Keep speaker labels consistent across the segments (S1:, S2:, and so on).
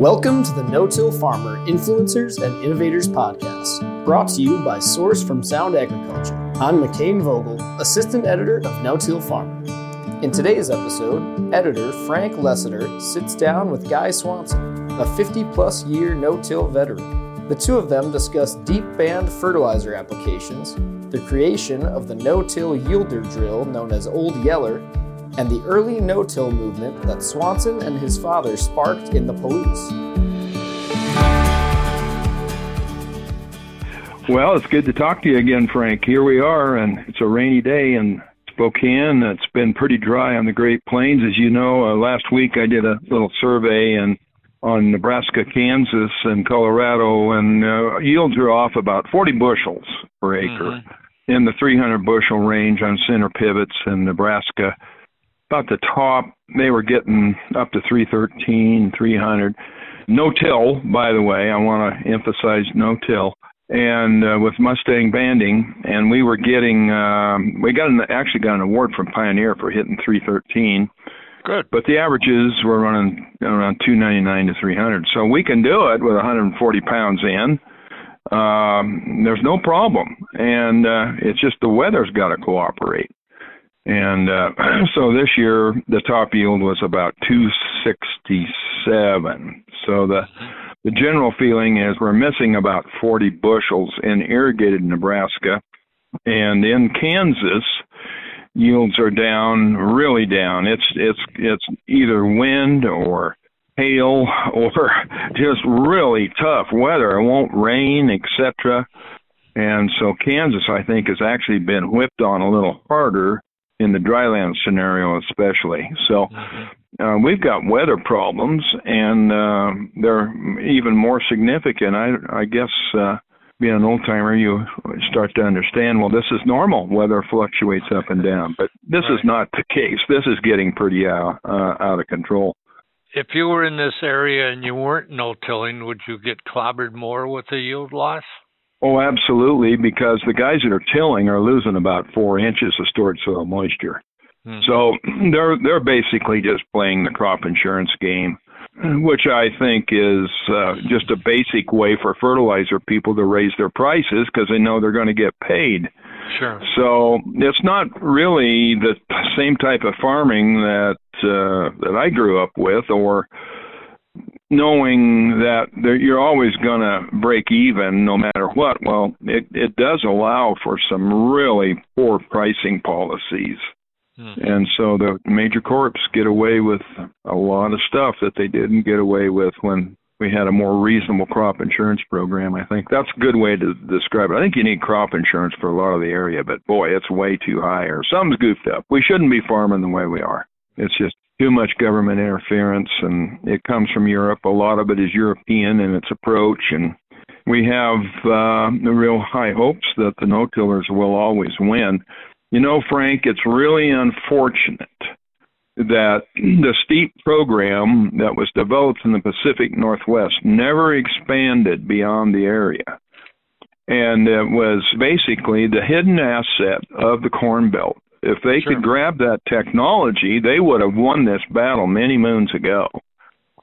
S1: Welcome to the No Till Farmer Influencers and Innovators Podcast, brought to you by Source from Sound Agriculture. I'm McCain Vogel, Assistant Editor of No Till Farmer. In today's episode, editor Frank Lessiter sits down with Guy Swanson, a 50 plus year no till veteran. The two of them discuss deep band fertilizer applications, the creation of the no till yielder drill known as Old Yeller, and the early no till movement that Swanson and his father sparked in the Palouse.
S2: Well, it's good to talk to you again, Frank. Here we are, and it's a rainy day in Spokane. It's been pretty dry on the Great Plains, as you know. Uh, last week I did a little survey and on Nebraska, Kansas, and Colorado, and uh, yields are off about 40 bushels per acre mm-hmm. in the 300 bushel range on center pivots in Nebraska about the top, they were getting up to 313, 300. No till, by the way, I want to emphasize no till. And uh, with Mustang banding, and we were getting, um, we got an, actually got an award from Pioneer for hitting 313.
S3: Good.
S2: But the averages were running around 299 to 300. So we can do it with 140 pounds in. Um, there's no problem. And uh, it's just the weather's got to cooperate. And uh, so this year, the top yield was about 267. So the the general feeling is we're missing about 40 bushels in irrigated Nebraska, and in Kansas, yields are down, really down. It's it's it's either wind or hail or just really tough weather. It won't rain, etc. And so Kansas, I think, has actually been whipped on a little harder in the dryland scenario especially. So mm-hmm. uh, we've got weather problems, and uh, they're even more significant. I, I guess uh, being an old timer, you start to understand. Well, this is normal. Weather fluctuates up and down, but this right. is not the case. This is getting pretty out uh, out of control.
S3: If you were in this area and you weren't no tilling, would you get clobbered more with the yield loss?
S2: Oh, absolutely, because the guys that are tilling are losing about four inches of stored soil moisture. Mm-hmm. So they're they're basically just playing the crop insurance game, which I think is uh, just a basic way for fertilizer people to raise their prices because they know they're going to get paid.
S3: Sure.
S2: So it's not really the same type of farming that uh, that I grew up with, or knowing that you're always going to break even no matter what, well, it, it does allow for some really poor pricing policies. Mm-hmm. And so the major corps get away with a lot of stuff that they didn't get away with when we had a more reasonable crop insurance program. I think that's a good way to describe it. I think you need crop insurance for a lot of the area, but boy, it's way too high or something's goofed up. We shouldn't be farming the way we are. It's just too much government interference, and it comes from Europe. A lot of it is European in its approach, and we have uh, real high hopes that the no-tillers will always win. You know, Frank, it's really unfortunate that the STEEP program that was developed in the Pacific Northwest never expanded beyond the area. And it was basically the hidden asset of the Corn Belt if they sure. could grab that technology, they would have won this battle many moons ago.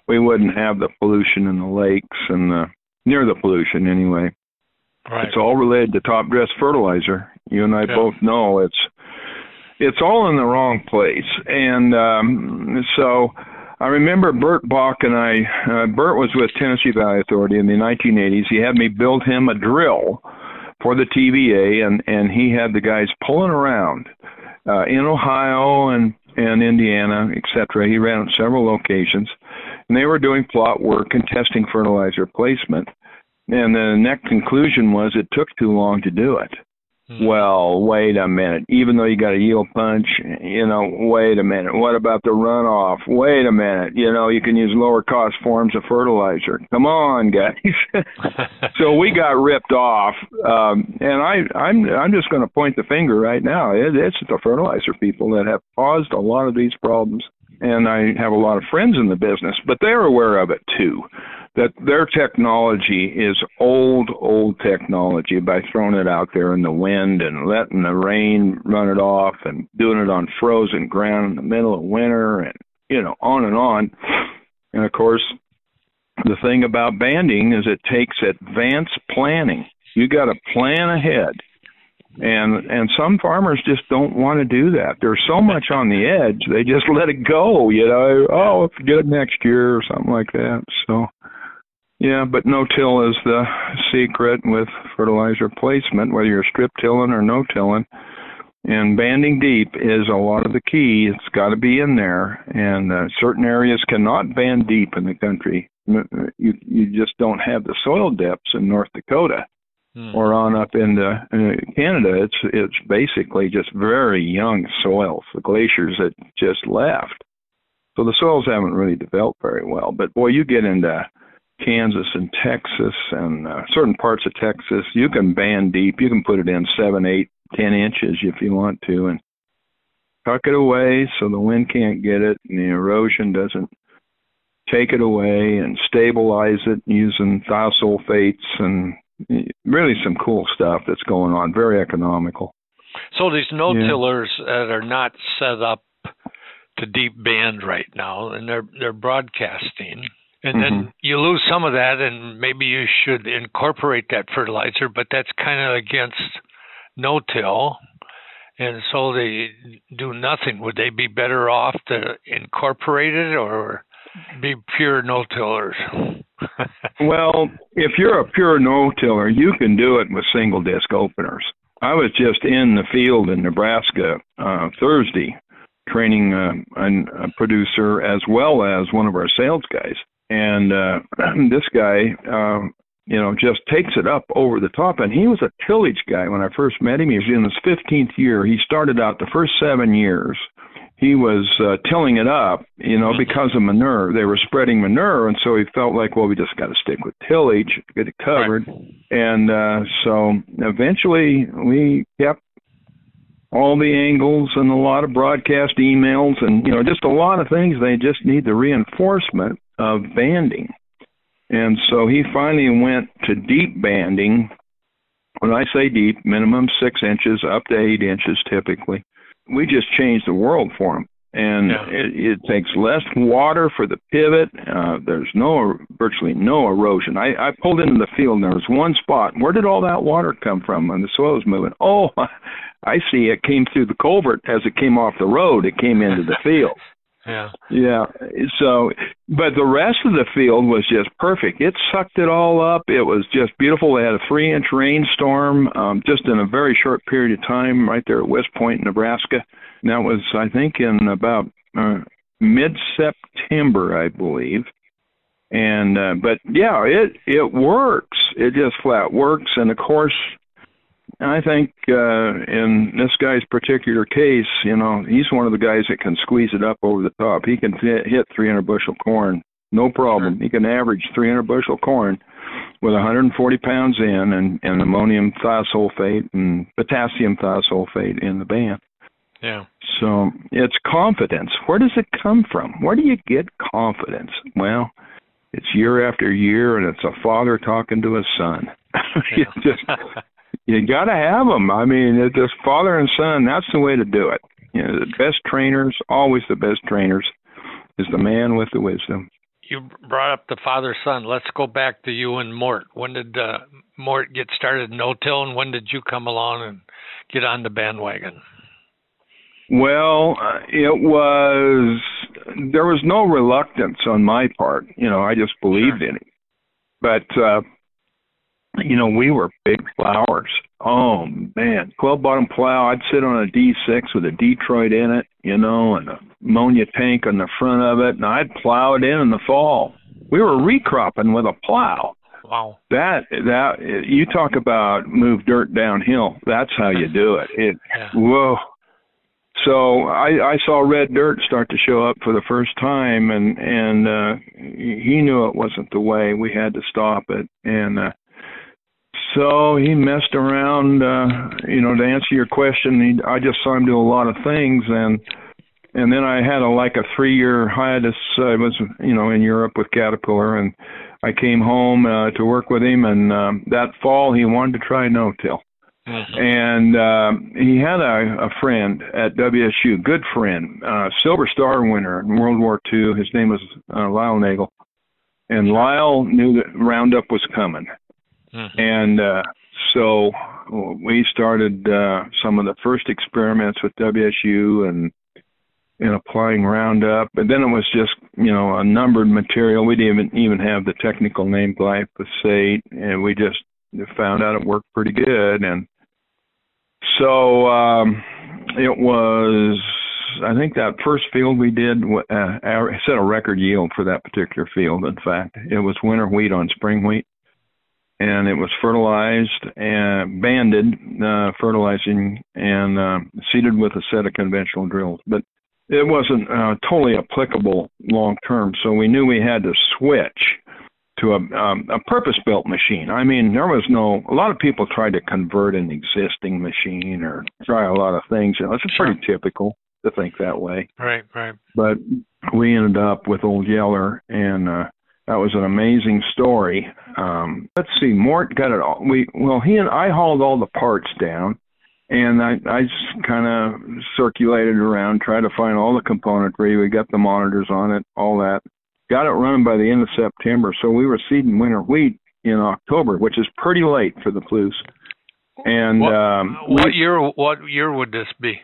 S2: We wouldn't have the pollution in the lakes and the near the pollution anyway.
S3: Right.
S2: It's all related to top dress fertilizer. You and I yeah. both know it's it's all in the wrong place. And um so I remember Bert Bach and I uh, Bert was with Tennessee Valley Authority in the 1980s. He had me build him a drill for the TVA and and he had the guys pulling around uh, in Ohio and and Indiana, etc. He ran at several locations, and they were doing plot work and testing fertilizer placement. And the net conclusion was it took too long to do it. Hmm. Well, wait a minute. Even though you got a yield punch, you know, wait a minute. What about the runoff? Wait a minute. You know, you can use lower cost forms of fertilizer. Come on, guys. so we got ripped off. Um, and I, I'm, I'm just going to point the finger right now. It, it's the fertilizer people that have caused a lot of these problems. And I have a lot of friends in the business, but they're aware of it too that their technology is old, old technology by throwing it out there in the wind and letting the rain run it off and doing it on frozen ground in the middle of winter and, you know, on and on. And of course, the thing about banding is it takes advanced planning. You got to plan ahead. And and some farmers just don't want to do that. There's so much on the edge, they just let it go, you know. Oh, forget it next year or something like that. So yeah, but no-till is the secret with fertilizer placement, whether you're strip tilling or no-tilling. And banding deep is a lot of the key. It's got to be in there, and uh, certain areas cannot band deep in the country. You you just don't have the soil depths in North Dakota hmm. or on up into uh, Canada. It's it's basically just very young soils, the glaciers that just left. So the soils haven't really developed very well. But boy, you get into Kansas and Texas and uh, certain parts of Texas, you can band deep. You can put it in seven, eight, ten inches if you want to, and tuck it away so the wind can't get it and the erosion doesn't take it away, and stabilize it using thiosulfates and really some cool stuff that's going on. Very economical.
S3: So these no-tillers yeah. that are not set up to deep band right now, and they're they're broadcasting and then mm-hmm. you lose some of that and maybe you should incorporate that fertilizer but that's kind of against no till and so they do nothing. Would they be better off to incorporate it or be pure no tillers
S2: well if you're a pure no tiller you can do it with single disc openers. I was just in the field in nebraska uh thursday training uh, a producer as well as one of our sales guys and uh, this guy, um, you know, just takes it up over the top. And he was a tillage guy when I first met him. He was in his 15th year. He started out the first seven years. He was uh, tilling it up, you know, because of manure. They were spreading manure, and so he felt like, well, we just got to stick with tillage, get it covered. Right. And uh, so eventually, we kept all the angles and a lot of broadcast emails and you know just a lot of things they just need the reinforcement of banding. And so he finally went to deep banding. When I say deep, minimum six inches up to eight inches typically. We just changed the world for him. And yeah. it, it takes less water for the pivot. Uh, there's no virtually no erosion. I, I pulled into the field and there was one spot. Where did all that water come from? And the soil was moving. Oh, I see. It came through the culvert as it came off the road. It came into the field.
S3: Yeah.
S2: Yeah. So, but the rest of the field was just perfect. It sucked it all up. It was just beautiful. They had a three inch rainstorm um, just in a very short period of time right there at West Point, Nebraska. And that was, I think, in about uh, mid September, I believe. And, uh, but yeah, it, it works. It just flat works. And of course, I think uh, in this guy's particular case, you know, he's one of the guys that can squeeze it up over the top. He can hit 300 bushel corn, no problem. Sure. He can average 300 bushel corn with 140 pounds in and, and ammonium thiosulfate and potassium thiosulfate in the band.
S3: Yeah.
S2: So it's confidence. Where does it come from? Where do you get confidence? Well, it's year after year, and it's a father talking to his son. Yeah. just you got to have them. I mean, it's just father and son. That's the way to do it. You know, the best trainers, always the best trainers, is the man with the wisdom.
S3: You brought up the father son. Let's go back to you and Mort. When did uh, Mort get started in no till, and when did you come along and get on the bandwagon?
S2: Well, uh, it was there was no reluctance on my part. You know, I just believed sure. in it. But uh, you know, we were big plowers. Oh man, twelve bottom plow. I'd sit on a D6 with a Detroit in it, you know, and a ammonia tank on the front of it, and I'd plow it in in the fall. We were recropping with a plow.
S3: Wow.
S2: That that you talk about move dirt downhill. That's how you do it. It yeah. whoa. So I I saw red dirt start to show up for the first time, and and uh, he knew it wasn't the way. We had to stop it, and uh, so he messed around. Uh, you know, to answer your question, he, I just saw him do a lot of things, and and then I had a like a three year hiatus. I was you know in Europe with Caterpillar, and I came home uh, to work with him. And um, that fall, he wanted to try no till. Mm-hmm. And uh, he had a, a friend at WSU, good friend, uh, Silver Star winner in World War II. His name was uh, Lyle Nagel and Lyle knew that Roundup was coming, mm-hmm. and uh, so we started uh, some of the first experiments with WSU and in applying Roundup. But then it was just you know a numbered material. We didn't even even have the technical name glyphosate, and we just found out it worked pretty good. And so um, it was I think that first field we did uh, set a record yield for that particular field. In fact, it was winter wheat on spring wheat, and it was fertilized and banded, uh, fertilizing and uh, seeded with a set of conventional drills. But it wasn't uh, totally applicable long term, so we knew we had to switch to a, um, a purpose-built machine. I mean, there was no. A lot of people tried to convert an existing machine or try a lot of things. You know, it's pretty typical to think that way.
S3: Right, right.
S2: But we ended up with Old Yeller, and uh, that was an amazing story. Um, let's see, Mort got it all. We well, he and I hauled all the parts down, and I I just kind of circulated around, tried to find all the componentry. We got the monitors on it, all that. Got it running by the end of September, so we were seeding winter wheat in October, which is pretty late for the Palouse. And
S3: what,
S2: um,
S3: what we, year? What year would this be?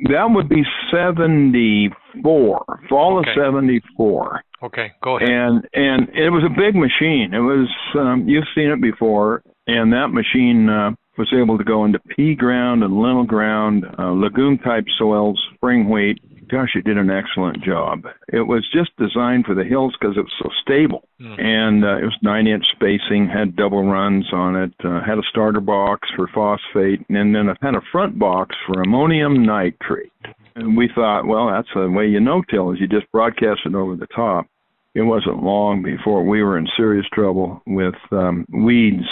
S2: That would be 74, fall
S3: okay.
S2: of 74.
S3: Okay, go ahead.
S2: And and it was a big machine. It was um, you've seen it before, and that machine uh, was able to go into pea ground and lentil ground, uh, lagoon type soils, spring wheat, gosh, it did an excellent job. It was just designed for the hills because it was so stable, mm. and uh, it was nine-inch spacing, had double runs on it, uh, had a starter box for phosphate, and then it had a front box for ammonium nitrate. And we thought, well, that's the way you no-till is you just broadcast it over the top. It wasn't long before we were in serious trouble with um, weeds,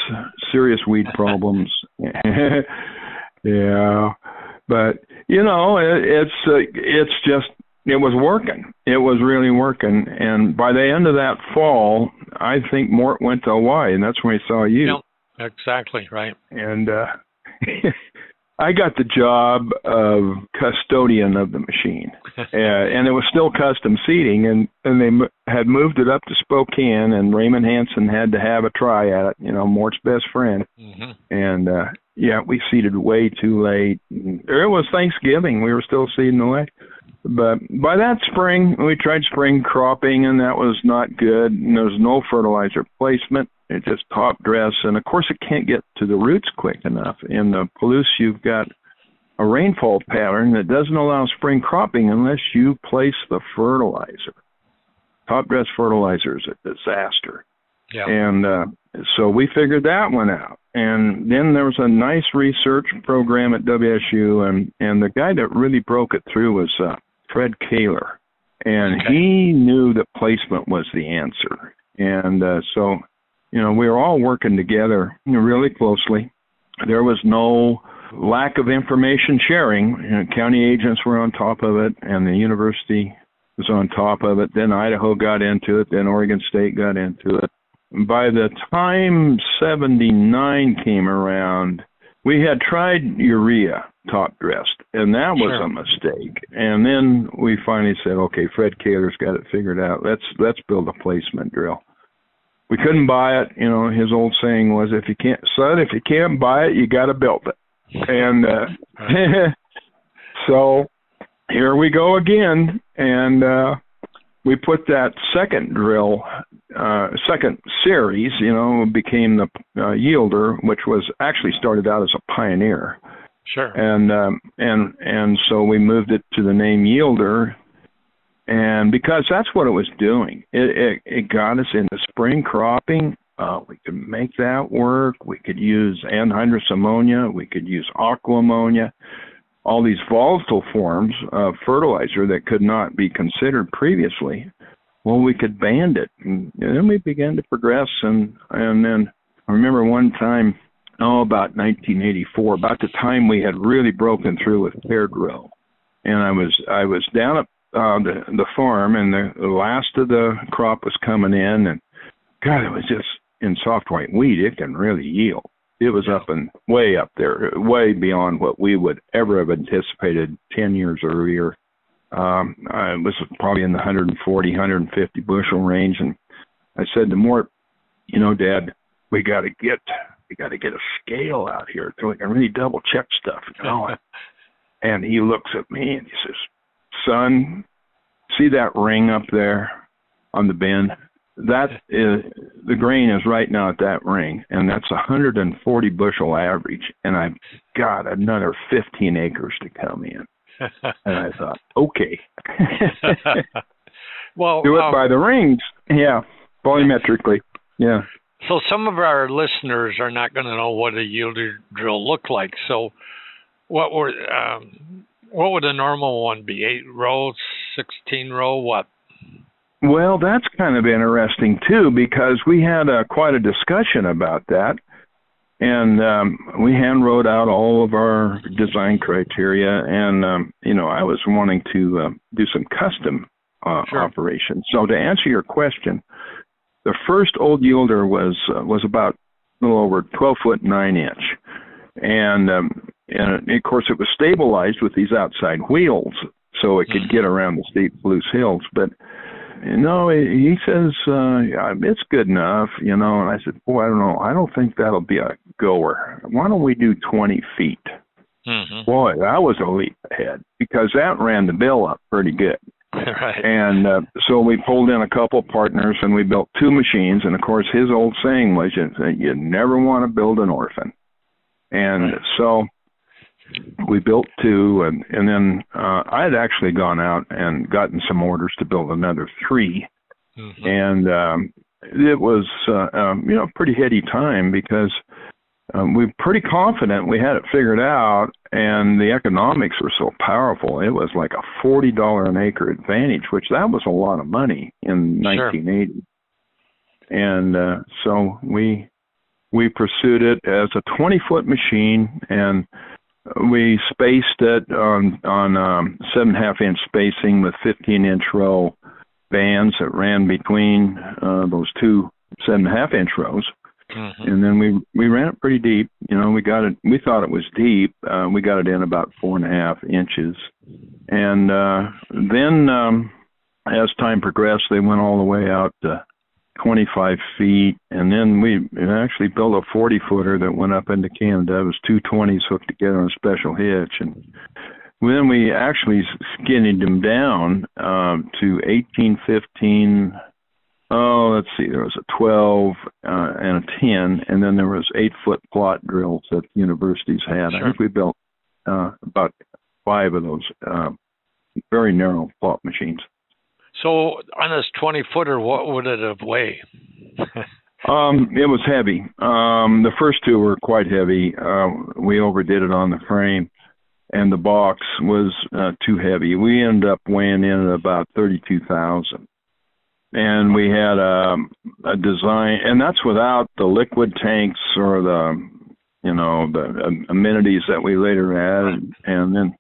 S2: serious weed problems. yeah, but you know, it, it's uh, it's just it was working. It was really working, and by the end of that fall, I think Mort went to Hawaii, and that's when he saw you.
S3: Yep, exactly right.
S2: And uh, I got the job of custodian of the machine, uh, and it was still custom seating, and and they m- had moved it up to Spokane, and Raymond Hanson had to have a try at it. You know, Mort's best friend, mm-hmm. and uh, yeah, we seeded way too late. It was Thanksgiving, we were still seeding away. But by that spring, we tried spring cropping, and that was not good. And there was no fertilizer placement it just top dress, and of course it can't get to the roots quick enough. In the Palouse, you've got a rainfall pattern that doesn't allow spring cropping unless you place the fertilizer. Top dress fertilizer is a disaster.
S3: Yeah.
S2: And uh, so we figured that one out. And then there was a nice research program at WSU, and and the guy that really broke it through was uh, Fred Koehler, and okay. he knew that placement was the answer. And uh, so you know, we were all working together really closely. There was no lack of information sharing. You know, county agents were on top of it, and the university was on top of it. Then Idaho got into it. Then Oregon State got into it. By the time 79 came around, we had tried urea top dressed, and that was sure. a mistake. And then we finally said, okay, Fred Koehler's got it figured out. Let's let's build a placement drill we couldn't buy it. You know, his old saying was, "If you can't, son, if you can't buy it, you got to build it." And uh, so here we go again, and uh, we put that second drill, uh, second series. You know, became the uh, Yielder, which was actually started out as a Pioneer.
S3: Sure.
S2: And um, and and so we moved it to the name Yielder and because that's what it was doing, it it, it got us into spring cropping. Uh, we could make that work. We could use anhydrous ammonia. We could use aqua ammonia. All these volatile forms of fertilizer that could not be considered previously. Well, we could band it, and then we began to progress. And and then I remember one time, oh, about 1984, about the time we had really broken through with paired row, and I was I was down at uh, the the farm, and the, the last of the crop was coming in, and God, it was just in soft white wheat. It can really yield. It was up and way up there, way beyond what we would ever have anticipated ten years earlier. Um, I was probably in the 140, 150 bushel range, and I said to Mort, you know, Dad, we got to get we got to get a scale out here so we can really double check stuff, you know. and he looks at me and he says, "Son, see that ring up there on the bend? That is the grain is right now at that ring, and that's 140 bushel average, and I've got another 15 acres to come in." and I thought, okay.
S3: well,
S2: do it
S3: um,
S2: by the rings. Yeah, volumetrically. Yeah.
S3: So some of our listeners are not going to know what a yielder drill looked like. So, what were um, what would a normal one be? Eight row, sixteen row, what?
S2: Well, that's kind of interesting too because we had a, quite a discussion about that, and um, we hand wrote out all of our design criteria. And um, you know, I was wanting to uh, do some custom uh, sure. operations. So to answer your question, the first old yielder was uh, was about a little over 12 foot 9 inch, and um, and of course it was stabilized with these outside wheels, so it could mm-hmm. get around the steep loose hills. But no, he says uh, it's good enough, you know. And I said, boy, I don't know. I don't think that'll be a goer. Why don't we do 20 feet? Mm-hmm. Boy, that was a leap ahead because that ran the bill up pretty good.
S3: right.
S2: And uh, so we pulled in a couple partners and we built two machines. And of course, his old saying was that you never want to build an orphan. And right. so we built two, and and then uh, I had actually gone out and gotten some orders to build another 3 mm-hmm. and um, it was uh, um, you know pretty heady time because um, we were pretty confident we had it figured out, and the economics were so powerful. It was like a forty dollar an acre advantage, which that was a lot of money in
S3: sure.
S2: 1980. And uh, so we we pursued it as a 20 foot machine, and we spaced it on on um, seven and a half inch spacing with 15 inch row bands that ran between uh, those two seven and a half inch rows Mm-hmm. And then we we ran it pretty deep. You know, we got it. We thought it was deep. Uh, we got it in about four and a half inches, and uh, then um, as time progressed, they went all the way out to 25 feet, and then we actually built a 40 footer that went up into Canada. It was two 20s hooked together on a special hitch, and then we actually skinnied them down uh, to 18, 15 oh, let's see, there was a 12 uh, and a 10, and then there was eight foot plot drills that universities had. Sure. I think we built uh, about five of those uh, very narrow plot machines.
S3: So on this 20 footer, what would it have weighed?
S2: um, it was heavy. Um, the first two were quite heavy. Uh, we overdid it on the frame, and the box was uh, too heavy. We ended up weighing in at about 32,000 and we had a, a design, and that's without the liquid tanks or the, you know, the amenities that we later added. And then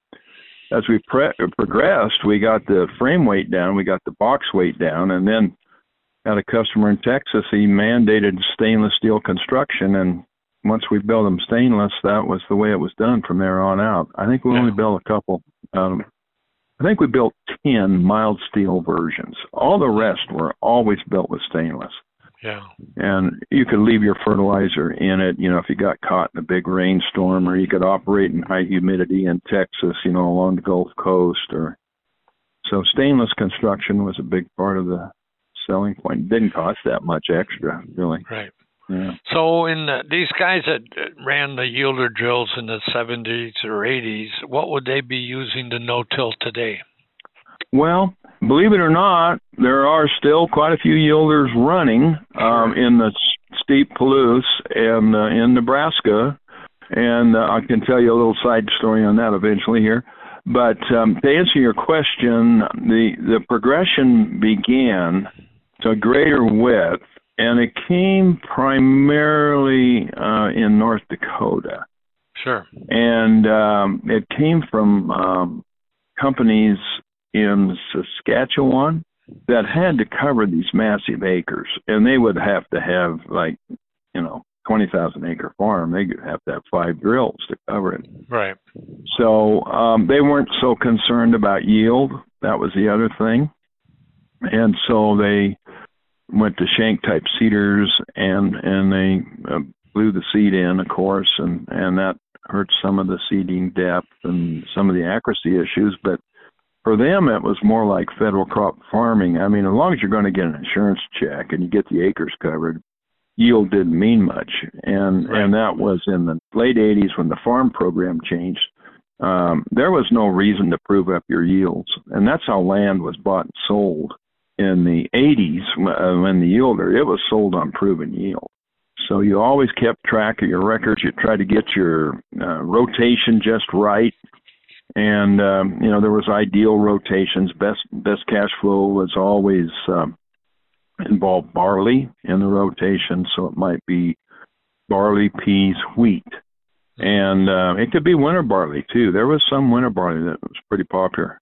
S2: as we pre- progressed, we got the frame weight down, we got the box weight down, and then had a customer in Texas. He mandated stainless steel construction, and once we built them stainless, that was the way it was done from there on out. I think we yeah. only built a couple um, I think we built 10 mild steel versions. All the rest were always built with stainless.
S3: Yeah.
S2: And you could leave your fertilizer in it, you know, if you got caught in a big rainstorm, or you could operate in high humidity in Texas, you know, along the Gulf Coast. Or so stainless construction was a big part of the selling point. Didn't cost that much extra, really.
S3: Right.
S2: Yeah.
S3: So, in the, these guys that ran the yielder drills in the 70s or 80s, what would they be using to no-till today?
S2: Well, believe it or not, there are still quite a few yielders running um, in the steep Palouse and uh, in Nebraska, and uh, I can tell you a little side story on that eventually here. But um, to answer your question, the the progression began to greater width and it came primarily uh, in North Dakota.
S3: Sure.
S2: And um, it came from um, companies in Saskatchewan that had to cover these massive acres, and they would have to have like, you know, twenty thousand acre farm. They would have to have five drills to cover it.
S3: Right.
S2: So um, they weren't so concerned about yield. That was the other thing, and so they went to shank type seeders and and they uh, blew the seed in, of course, and and that hurt some of the seeding depth and some of the accuracy issues. But for them, it was more like federal crop farming. I mean, as long as you're going to get an insurance check and you get the acres covered, yield didn't mean much. And right. and that was in the late 80s when the farm program changed. Um, there was no reason to prove up your yields, and that's how land was bought and sold in the 80s uh, when the yielder it was sold on proven yield. So you always kept track of your records. You tried to get your uh, rotation just right, and um, you know there was ideal rotations. Best best cash flow was always um, involved barley in the rotation, so it might be barley, peas, wheat, and uh, it could be winter barley too. There was some winter barley that was pretty popular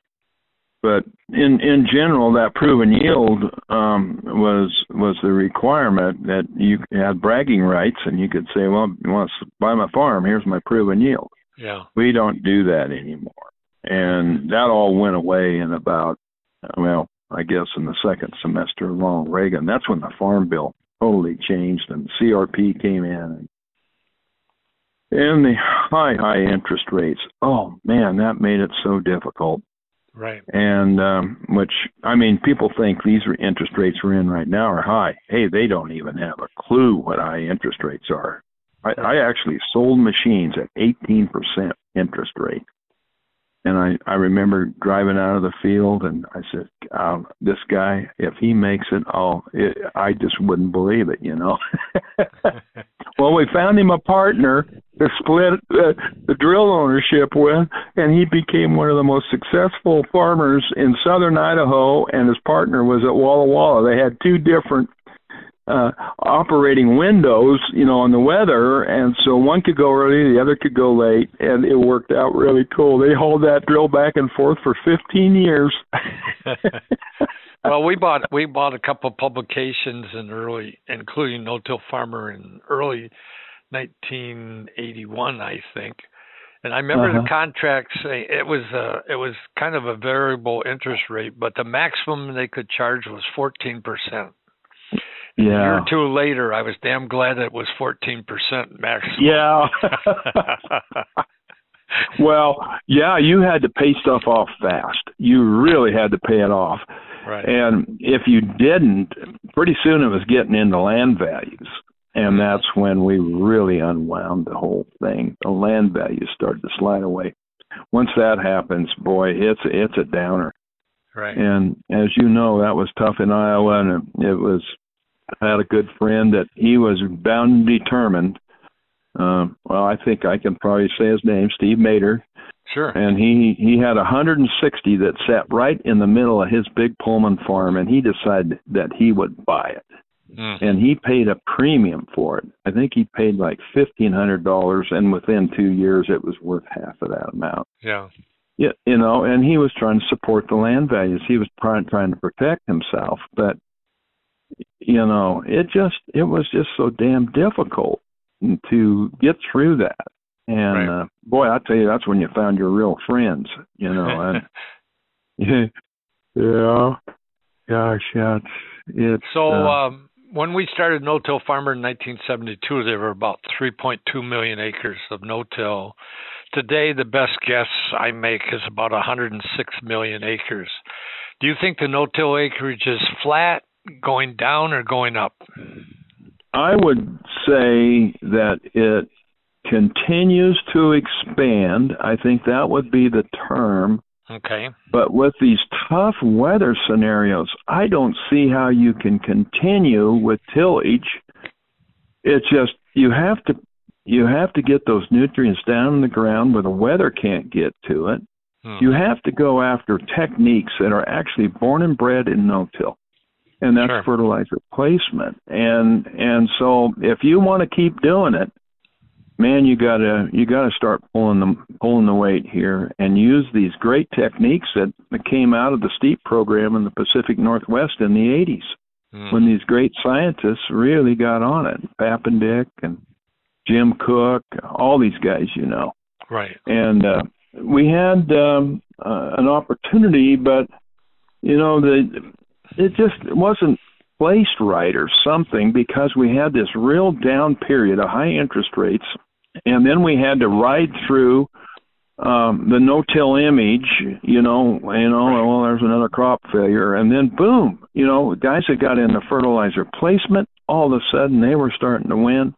S2: but in in general, that proven yield um, was was the requirement that you had bragging rights, and you could say, "Well, you want to buy my farm? Here's my proven yield."
S3: Yeah.
S2: We don't do that anymore, and that all went away in about well, I guess in the second semester of Ronald Reagan. That's when the Farm Bill totally changed, and CRP came in. And the high, high interest rates. Oh man, that made it so difficult
S3: Right.
S2: And um, which I mean, people think these interest rates we're in right now are high. Hey, they don't even have a clue what high interest rates are. I, I actually sold machines at 18% interest rate. And I, I remember driving out of the field and I said, um, this guy, if he makes it, oh, it, I just wouldn't believe it, you know. well, we found him a partner to split uh, the drill ownership with, and he became one of the most successful farmers in southern Idaho, and his partner was at Walla Walla. They had two different uh, operating windows, you know, on the weather, and so one could go early, the other could go late, and it worked out really cool. They hauled that drill back and forth for 15 years.
S3: well, we bought we bought a couple of publications in early, including No Till Farmer in early 1981, I think. And I remember uh-huh. the contract saying it was uh it was kind of a variable interest rate, but the maximum they could charge was 14 percent.
S2: Yeah. A
S3: year or two later, I was damn glad it was 14% maximum.
S2: Yeah. well, yeah, you had to pay stuff off fast. You really had to pay it off.
S3: Right.
S2: And if you didn't, pretty soon it was getting into land values. And mm-hmm. that's when we really unwound the whole thing. The land values started to slide away. Once that happens, boy, it's it's a downer.
S3: Right.
S2: And as you know, that was tough in Iowa, and it, it was I had a good friend that he was bound and determined. Um, well, I think I can probably say his name, Steve Mater.
S3: Sure.
S2: And he he had 160 that sat right in the middle of his big Pullman farm, and he decided that he would buy it. Mm. And he paid a premium for it. I think he paid like fifteen hundred dollars, and within two years, it was worth half of that amount.
S3: Yeah.
S2: Yeah, you know, and he was trying to support the land values. He was trying trying to protect himself, but you know, it just it was just so damn difficult to get through that. And right. uh, boy, I tell you, that's when you found your real friends. You know, and yeah, gosh, yeah, it's, it's
S3: so. Uh, um, when we started No-Till Farmer in 1972, there were about 3.2 million acres of no-till. Today, the best guess I make is about 106 million acres. Do you think the no-till acreage is flat, going down or going up?
S2: I would say that it continues to expand. I think that would be the term.
S3: Okay.
S2: But with these tough weather scenarios, I don't see how you can continue with tillage. It's just you have to you have to get those nutrients down in the ground where the weather can't get to it. Hmm. You have to go after techniques that are actually born and bred in no-till and that's
S3: sure.
S2: fertilizer placement. And and so if you want to keep doing it, man, you gotta you gotta start pulling the pulling the weight here and use these great techniques that came out of the STEEP program in the Pacific Northwest in the 80s, mm. when these great scientists really got on it, Papendick and Jim Cook, all these guys, you know.
S3: Right.
S2: And uh, we had um, uh, an opportunity, but you know the it just wasn't placed right or something because we had this real down period of high interest rates, and then we had to ride through um, the no-till image, you know, you know, well, there's another crop failure, and then boom, you know, guys that got into fertilizer placement, all of a sudden they were starting to win.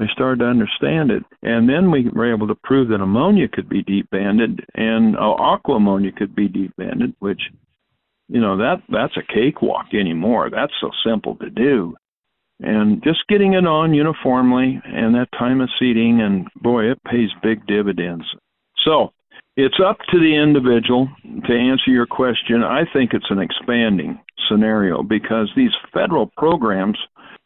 S2: They started to understand it, and then we were able to prove that ammonia could be deep banded and uh, aqua ammonia could be deep banded, which, you know, that that's a cakewalk anymore. That's so simple to do and just getting it on uniformly and that time of seeding and boy it pays big dividends so it's up to the individual to answer your question. I think it's an expanding scenario because these federal programs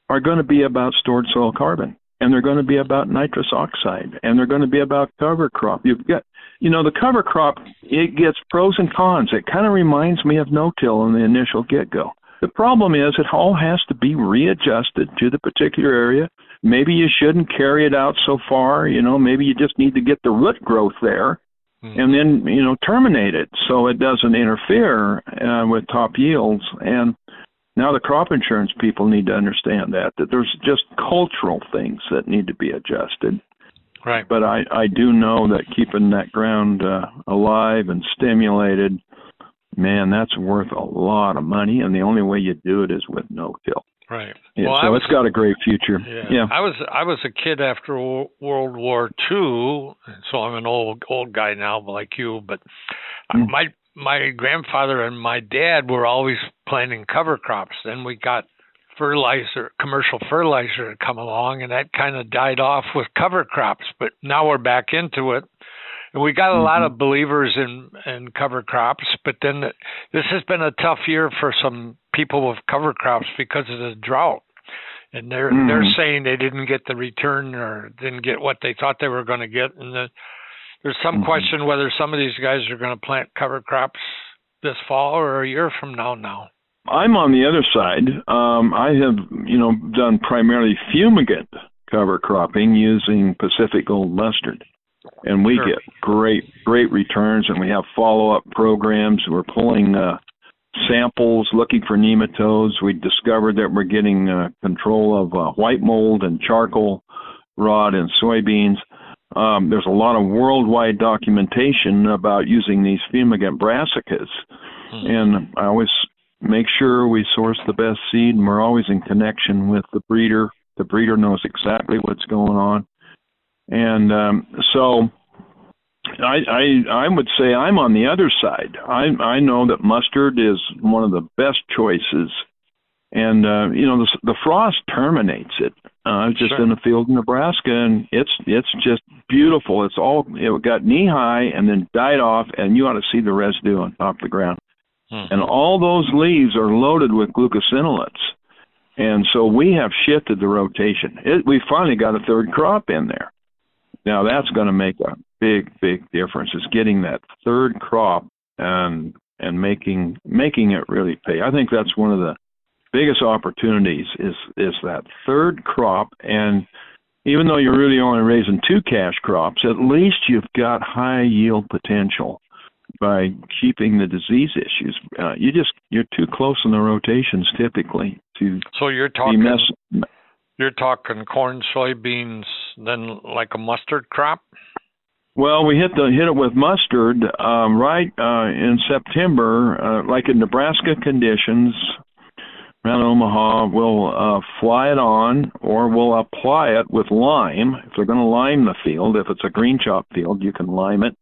S2: are going to be about stored soil carbon and they're going to be about nitrous oxide and they're going to be about cover crop. You've got you know the cover crop it gets pros and cons. It kind of reminds me of no-till in the initial get-go. The problem is it all has to be readjusted to the particular area maybe you shouldn't carry it out so far. You know, maybe you just need to get the root growth there, mm. and then you know terminate it so it doesn't interfere uh, with top yields. And now the crop insurance people need to understand that that there's just cultural things that need to be adjusted.
S3: Right.
S2: But I I do know that keeping that ground uh, alive and stimulated, man, that's worth a lot of money, and the only way you do it is with no till.
S3: Right.
S2: Yeah, well, so was, it's got a great future.
S3: Yeah. yeah. I was I was a kid after World War II, so I'm an old old guy now, like you. But mm. my my grandfather and my dad were always planting cover crops. Then we got fertilizer, commercial fertilizer to come along, and that kind of died off with cover crops. But now we're back into it. And we got a mm-hmm. lot of believers in in cover crops, but then this has been a tough year for some people with cover crops because of the drought. And they're mm. they're saying they didn't get the return or didn't get what they thought they were going to get. And the, there's some mm-hmm. question whether some of these guys are going to plant cover crops this fall or a year from now. Now,
S2: I'm on the other side. Um, I have you know done primarily fumigant cover cropping using Pacific Gold mustard and we sure. get great great returns and we have follow up programs we're pulling uh samples looking for nematodes. We discovered that we're getting uh, control of uh, white mold and charcoal rot in soybeans. Um, there's a lot of worldwide documentation about using these fumigant brassicas, hmm. and I always make sure we source the best seed, and we're always in connection with the breeder. The breeder knows exactly what's going on, and um, so I, I I would say I'm on the other side. I I know that mustard is one of the best choices, and uh, you know the the frost terminates it. Uh, I was just sure. in the field in Nebraska, and it's it's just beautiful. It's all it got knee high and then died off, and you ought to see the residue on top of the ground. Hmm. And all those leaves are loaded with glucosinolates. And so we have shifted the rotation. It, we finally got a third crop in there. Now that's going to make a big, big difference. Is getting that third crop and and making making it really pay. I think that's one of the biggest opportunities is is that third crop and even though you're really only raising two cash crops, at least you've got high yield potential by keeping the disease issues. Uh, you just you're too close in the rotations typically to.
S3: So you're talking. Mess, you're talking corn, soybeans, then like a mustard crop.
S2: Well, we hit the hit it with mustard um, right uh, in September, uh, like in Nebraska conditions. Around Omaha, we'll uh, fly it on, or we'll apply it with lime. If they're going to lime the field, if it's a green chop field, you can lime it.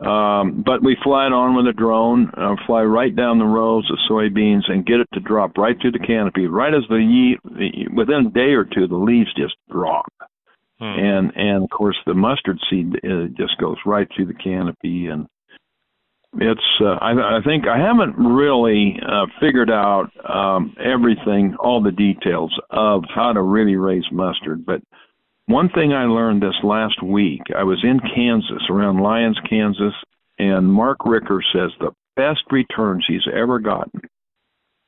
S2: Um, but we fly it on with a drone, uh, fly right down the rows of soybeans, and get it to drop right through the canopy. Right as the, the within a day or two, the leaves just drop, hmm. and and of course the mustard seed uh, just goes right through the canopy, and it's uh, I, I think I haven't really uh, figured out um, everything, all the details of how to really raise mustard, but one thing I learned this last week, I was in Kansas, around Lyons, Kansas, and Mark Ricker says the best returns he's ever gotten.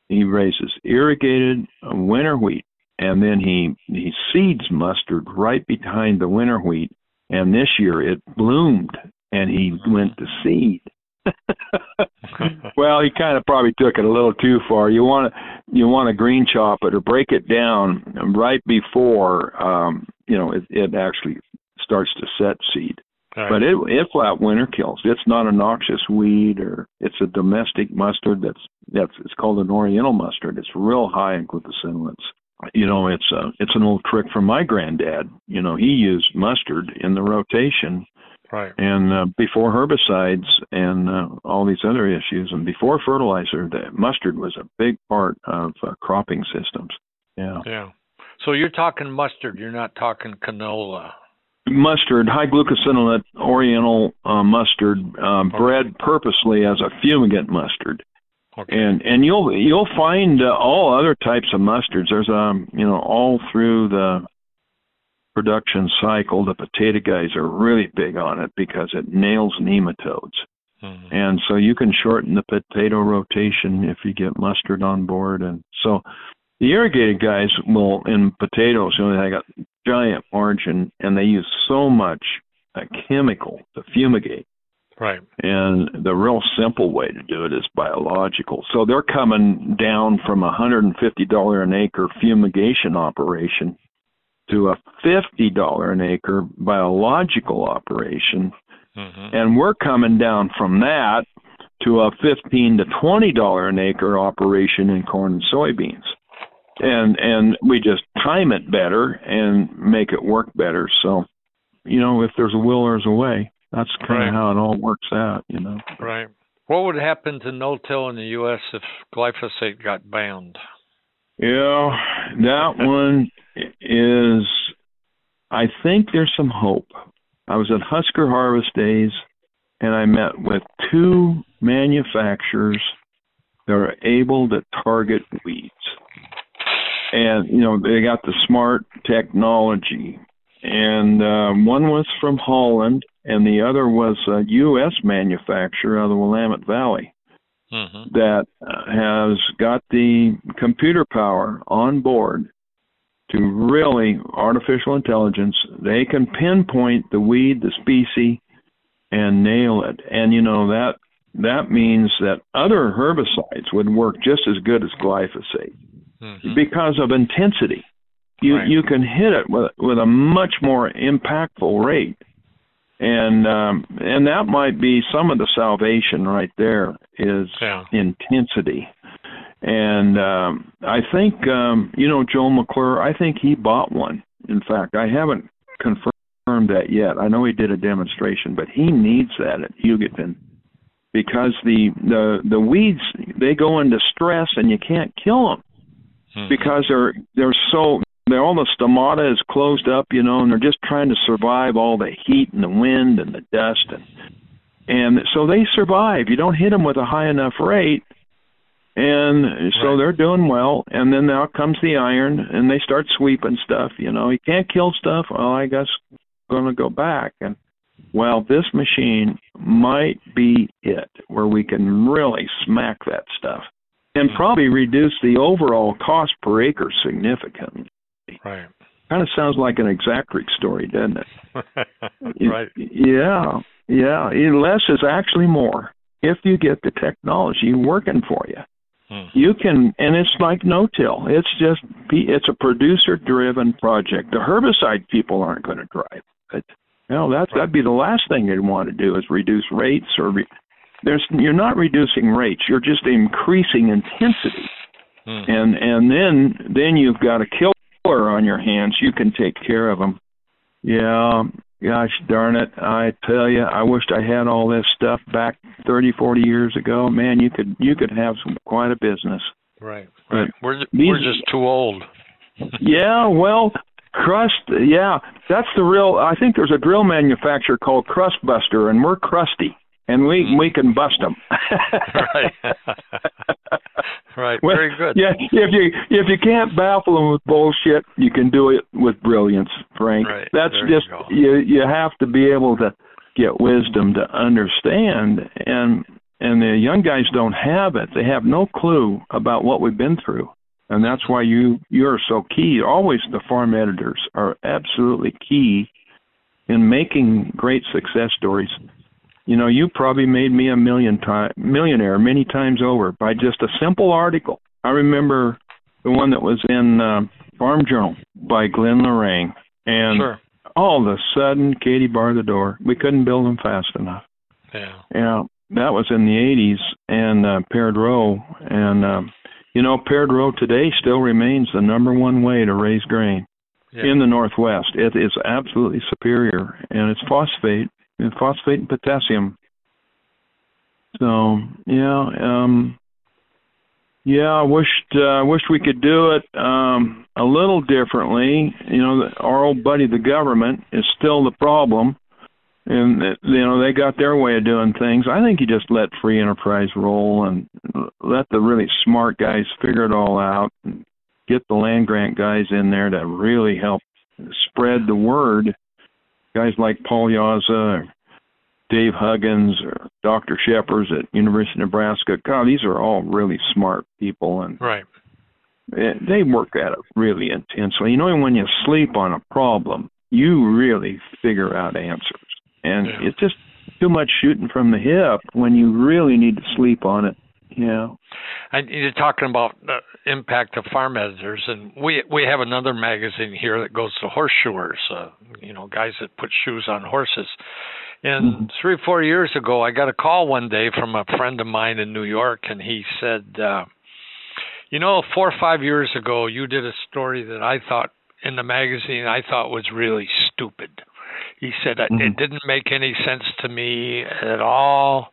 S2: He raises irrigated winter wheat, and then he he seeds mustard right behind the winter wheat. And this year it bloomed, and he went to seed. well, he kind of probably took it a little too far. You want to you want to green chop it or break it down right before um, you know it, it actually starts to set seed. Right. But it it flat winter kills. It's not a noxious weed or it's a domestic mustard that's that's it's called an oriental mustard. It's real high in glucosinolates. You know, it's a it's an old trick from my granddad. You know, he used mustard in the rotation
S3: Right.
S2: And uh, before herbicides and uh, all these other issues, and before fertilizer, the mustard was a big part of uh, cropping systems. Yeah.
S3: Yeah. So you're talking mustard. You're not talking canola.
S2: Mustard, high glucosinolate Oriental uh, mustard, uh, okay. bred purposely as a fumigant mustard. Okay. And and you'll you'll find uh, all other types of mustards. There's um you know all through the production cycle, the potato guys are really big on it because it nails nematodes. Mm-hmm. And so you can shorten the potato rotation if you get mustard on board. And so the irrigated guys will, in potatoes, you know, they got giant margin and they use so much uh, chemical to fumigate.
S3: Right.
S2: And the real simple way to do it is biological. So they're coming down from a $150 an acre fumigation operation to a $50 an acre biological operation. Mm-hmm. And we're coming down from that to a 15 to $20 an acre operation in corn and soybeans. And and we just time it better and make it work better. So, you know, if there's a will, there's a way. That's kind of how it all works out, you know.
S3: Right. What would happen to no-till in the U.S. if glyphosate got banned?
S2: Yeah, that one is, I think there's some hope. I was at Husker Harvest Days and I met with two manufacturers that are able to target weeds. And, you know, they got the smart technology. And uh, one was from Holland and the other was a U.S. manufacturer out of the Willamette Valley mm-hmm. that uh, has got the computer power on board to really artificial intelligence. They can pinpoint the weed, the species, and nail it. And you know that that means that other herbicides would work just as good as glyphosate mm-hmm. because of intensity. You right. you can hit it with with a much more impactful rate and um, and that might be some of the salvation right there is yeah. intensity. And um, I think um, you know Joel McClure. I think he bought one. In fact, I haven't confirmed that yet. I know he did a demonstration, but he needs that at Hugoton because the the the weeds they go into stress and you can't kill them mm-hmm. because they're they're so they're all the stomata is closed up, you know, and they're just trying to survive all the heat and the wind and the dust and and so they survive. You don't hit them with a high enough rate, and so right. they're doing well. And then now comes the iron, and they start sweeping stuff. You know, you can't kill stuff. Well, I guess I'm going to go back. And well, this machine might be it, where we can really smack that stuff, and hmm. probably reduce the overall cost per acre significantly.
S3: Right.
S2: Kind of sounds like an Exactrix story, doesn't
S3: it? right.
S2: Yeah, yeah. Less is actually more if you get the technology working for you. Hmm. You can, and it's like no-till. It's just, it's a producer-driven project. The herbicide people aren't going to drive it. You know, that that'd be the last thing they'd want to do is reduce rates or re, there's you're not reducing rates. You're just increasing intensity. Hmm. And and then then you've got a kill on your hands, you can take care of them. Yeah, gosh darn it. I tell you, I wished I had all this stuff back 30, 40 years ago. Man, you could you could have some quite a business.
S3: Right. Right. But we're these, we're just too old.
S2: yeah, well, crust yeah, that's the real I think there's a drill manufacturer called Crustbuster and we're crusty and we mm. we can bust them.
S3: right. right. Well, Very good.
S2: Yeah. If you if you can't baffle them with bullshit, you can do it with brilliance, Frank.
S3: Right.
S2: That's
S3: there
S2: just you, you you have to be able to get wisdom to understand and and the young guys don't have it. They have no clue about what we've been through. And that's why you you're so key. Always the farm editors are absolutely key in making great success stories you know, you probably made me a million time millionaire many times over by just a simple article. I remember the one that was in uh, Farm Journal by Glenn Lorang, and
S3: sure.
S2: all of a sudden, Katie barred the door. We couldn't build them fast enough.
S3: Yeah.
S2: Yeah, that was in the '80s, and uh, paired row, and um, you know, paired row today still remains the number one way to raise grain
S3: yeah.
S2: in the Northwest. It is absolutely superior, and it's phosphate, and phosphate and potassium. So yeah, um, yeah, I wished uh, wished we could do it um, a little differently. You know, our old buddy, the government, is still the problem, and you know they got their way of doing things. I think you just let free enterprise roll and let the really smart guys figure it all out. And get the land grant guys in there to really help spread the word. Guys like Paul Jasa, Dave Huggins, or Dr. Schepers at University of Nebraska. God, these are all really smart people, and
S3: right.
S2: Eh, they work at it really intensely. You know, when you sleep on a problem, you really figure out answers, and
S3: Yeah.
S2: it's just too much shooting from the hip when you really need to sleep on it. Yeah.
S3: And you're talking about the impact of farm editors, and we we have another magazine here that goes to horseshoers, uh, you know, guys that put shoes on horses. And
S2: Mhm.
S3: three four years ago, I got a call one day from a friend of mine in New York, and he said, uh, "You know, four or five years ago, you did a story that I thought in the magazine I thought was really stupid." He said it
S2: Mhm.
S3: didn't make any sense to me at all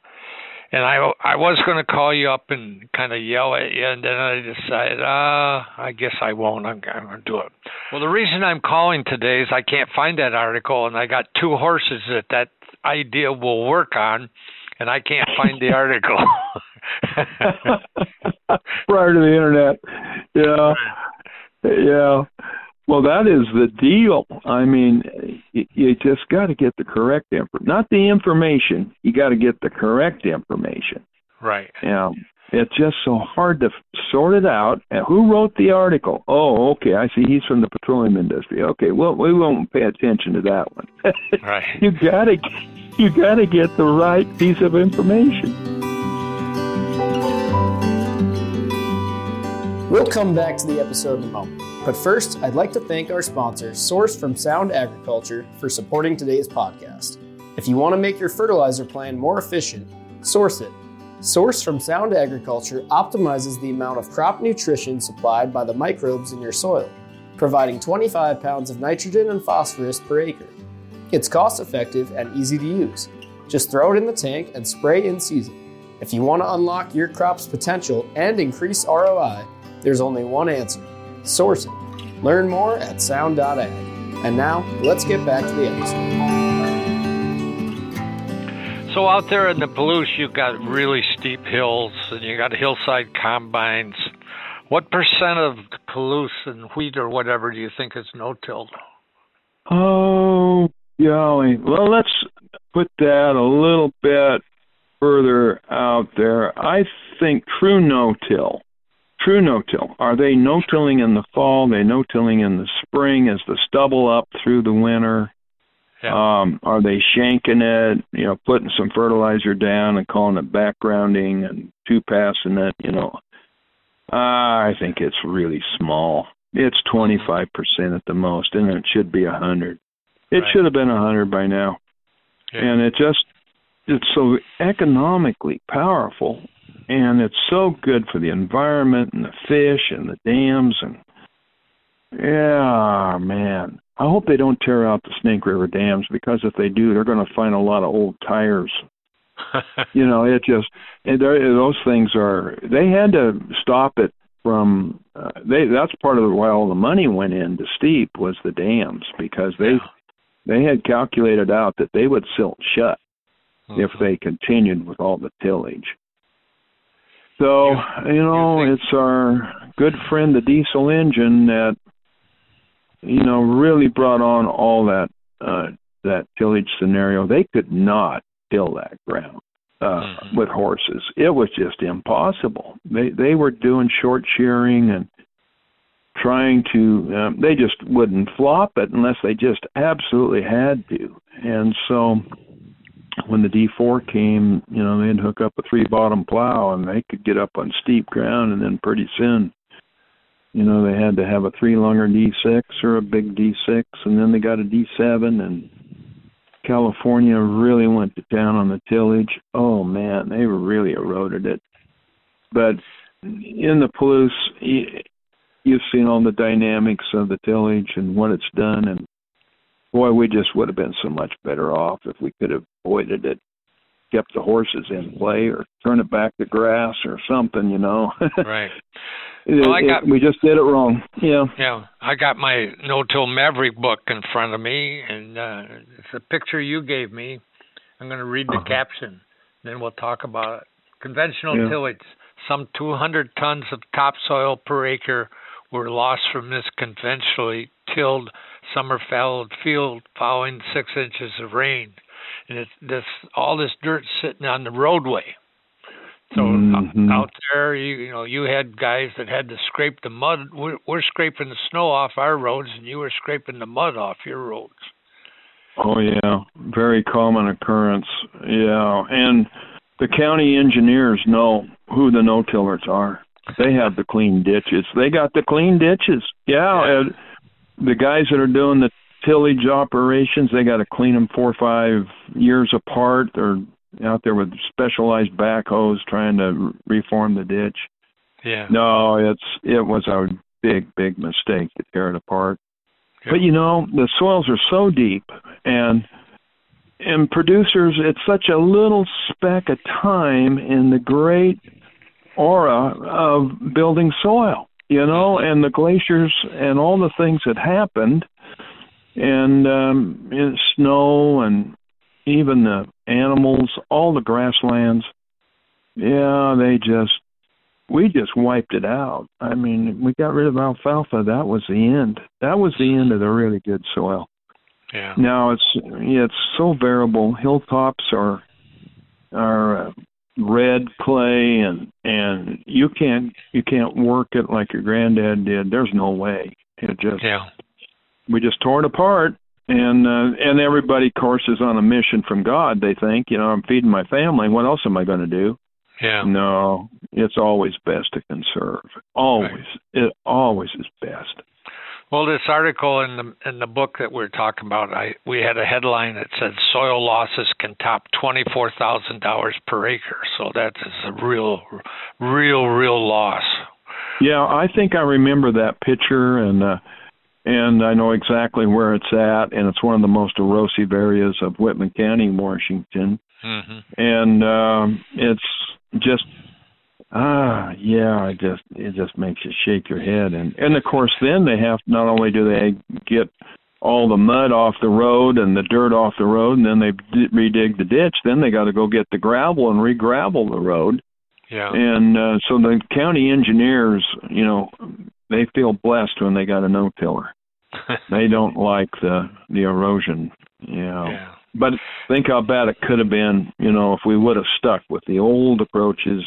S3: and I I was going to call you up and kind of yell at you, and then I decided, ah, uh, I guess I won't. I'm, I'm going to do it. Well, the reason I'm calling today is I can't find that article, and I got two horses that that idea will work on, and I can't find the article.
S2: Prior to the internet, yeah, yeah. Well, that is the deal. I mean, you, you just got to get the correct info, not the information. You got to get the correct information.
S3: right.
S2: Yeah, it's just so hard to sort it out. And who wrote the article? Oh, okay, I see. He's from the petroleum industry. Okay, well, we won't pay attention to that one.
S3: Right.
S2: you gotta, you gotta get the right piece of information.
S1: We'll come back to the episode in a moment. But first, I'd like to thank our sponsor, Source from Sound Agriculture, for supporting today's podcast. If you want to make your fertilizer plan more efficient, source it. Source from Sound Agriculture optimizes the amount of crop nutrition supplied by the microbes in your soil, providing 25 pounds of nitrogen and phosphorus per acre. It's cost effective and easy to use. Just throw it in the tank and spray in season. If you want to unlock your crop's potential and increase ROI, there's only one answer source it. Learn more at sound.ag. And now, let's get back to the episode.
S3: So out there in the Palouse, you've got really steep hills, and you got hillside combines. What percent of Palouse and wheat or whatever do you think is no-tilled?
S2: Oh, golly. Well, let's put that a little bit further out there. I think true no-till. True no-till. Are they no-tilling in the fall? They no-tilling in the spring? Is the stubble up through the winter?
S3: Yeah.
S2: Um, are they shanking it? You know, putting some fertilizer down and calling it backgrounding and two passing it. You know, uh, I think it's really small. It's twenty five percent at the most, and it should be a hundred. It
S3: Right.
S2: should have been a hundred by now,
S3: Yeah.
S2: and it just it's so economically powerful, and it's so good for the environment and the fish and the dams and yeah, man. I hope they don't tear out the Snake River dams because if they do, they're going to find a lot of old tires you know it just and those things are they had to stop it from uh, they that's part of why all the money went into STEEP was the dams because they
S3: Yeah.
S2: they had calculated out that they would silt shut if
S3: Mhm.
S2: they continued with all the tillage so
S3: You-
S2: you know
S3: you
S2: it's our good friend the diesel engine that you know really brought on all that uh that tillage scenario. They could not till that ground uh
S3: Mhm.
S2: with horses. It was just impossible. They they were doing short shearing and trying to um, they just wouldn't flop it unless they just absolutely had to. And so when the D4 came, you know, they'd hook up a three bottom plow and they could get up on steep ground and then pretty soon, you know, they had to have a three lunger D6 or a big D6 and then they got a D7 and California really went to town on the tillage. Oh man, they really eroded it. But in the Palouse, you've seen all the dynamics of the tillage and what it's done, and boy, we just would have been so much better off if we could have avoided it, kept the horses in play, or turned it back to grass or something, you know.
S3: right.
S2: It, well, I got, it, we just did it wrong. Yeah.
S3: Yeah. I got my No Till Maverick book in front of me, and uh, it's a picture you gave me. I'm going to read the uh-huh. caption, then we'll talk about it. Conventional yeah. tillage. Some 200 tons of topsoil per acre were lost from this conventionally tilled summer fallowed field following six inches of rain. And it's this all this dirt sitting on the roadway. So mm-hmm. out there, you, you know, you had guys that had to scrape the mud. We're, we're scraping the snow off our roads, and you were scraping the mud off your roads.
S2: Oh yeah, very common occurrence. Yeah, and the county engineers know who the no-tillers are. They have the clean ditches. They got the clean ditches. Yeah, yeah. The guys that are doing the tillage operations, they got to clean them four or five years apart. They're out there with specialized backhoes trying to reform the ditch.
S3: Yeah.
S2: No, it's it was a big big mistake to tear it apart. Yep. But you know, the soils are so deep and and producers it's such a little speck of time in the great aura of building soil, you know, and the glaciers and all the things that happened and um and snow and even the animals, all the grasslands, yeah, they just we just wiped it out. I mean, we got rid of alfalfa. That was the end. That was the end of the really good soil.
S3: Yeah.
S2: Now it's it's so variable. Hilltops are are uh, red clay, and and you can't you can't work it like your granddad did. There's no way. It just
S3: yeah.
S2: We just tore it apart, and uh, and everybody, of course, is on a mission from God. They think, you know, I'm feeding my family. What else am I going to do?
S3: Yeah.
S2: No, it's always best to conserve. Always, right. it always is best.
S3: Well, this article in the in the book that we're talking about, I we had a headline that said soil losses can top twenty four thousand dollars per acre. So that is a real, real, real loss.
S2: Yeah, I think I remember that picture, and uh, and I know exactly where it's at, and it's one of the most erosive areas of Whitman County, Washington.
S3: Mm-hmm.
S2: And um, it's just ah yeah, it just it just makes you shake your head. And and of course, then they have not only do they get all the mud off the road and the dirt off the road, and then they d- redig the ditch. Then they got to go get the gravel and re-gravel the road.
S3: Yeah.
S2: And uh, so the county engineers, you know, they feel blessed when they got a no-tiller. they don't like the the erosion. You know.
S3: Yeah.
S2: But think how bad it could have been, you know, if we would have stuck with the old approaches.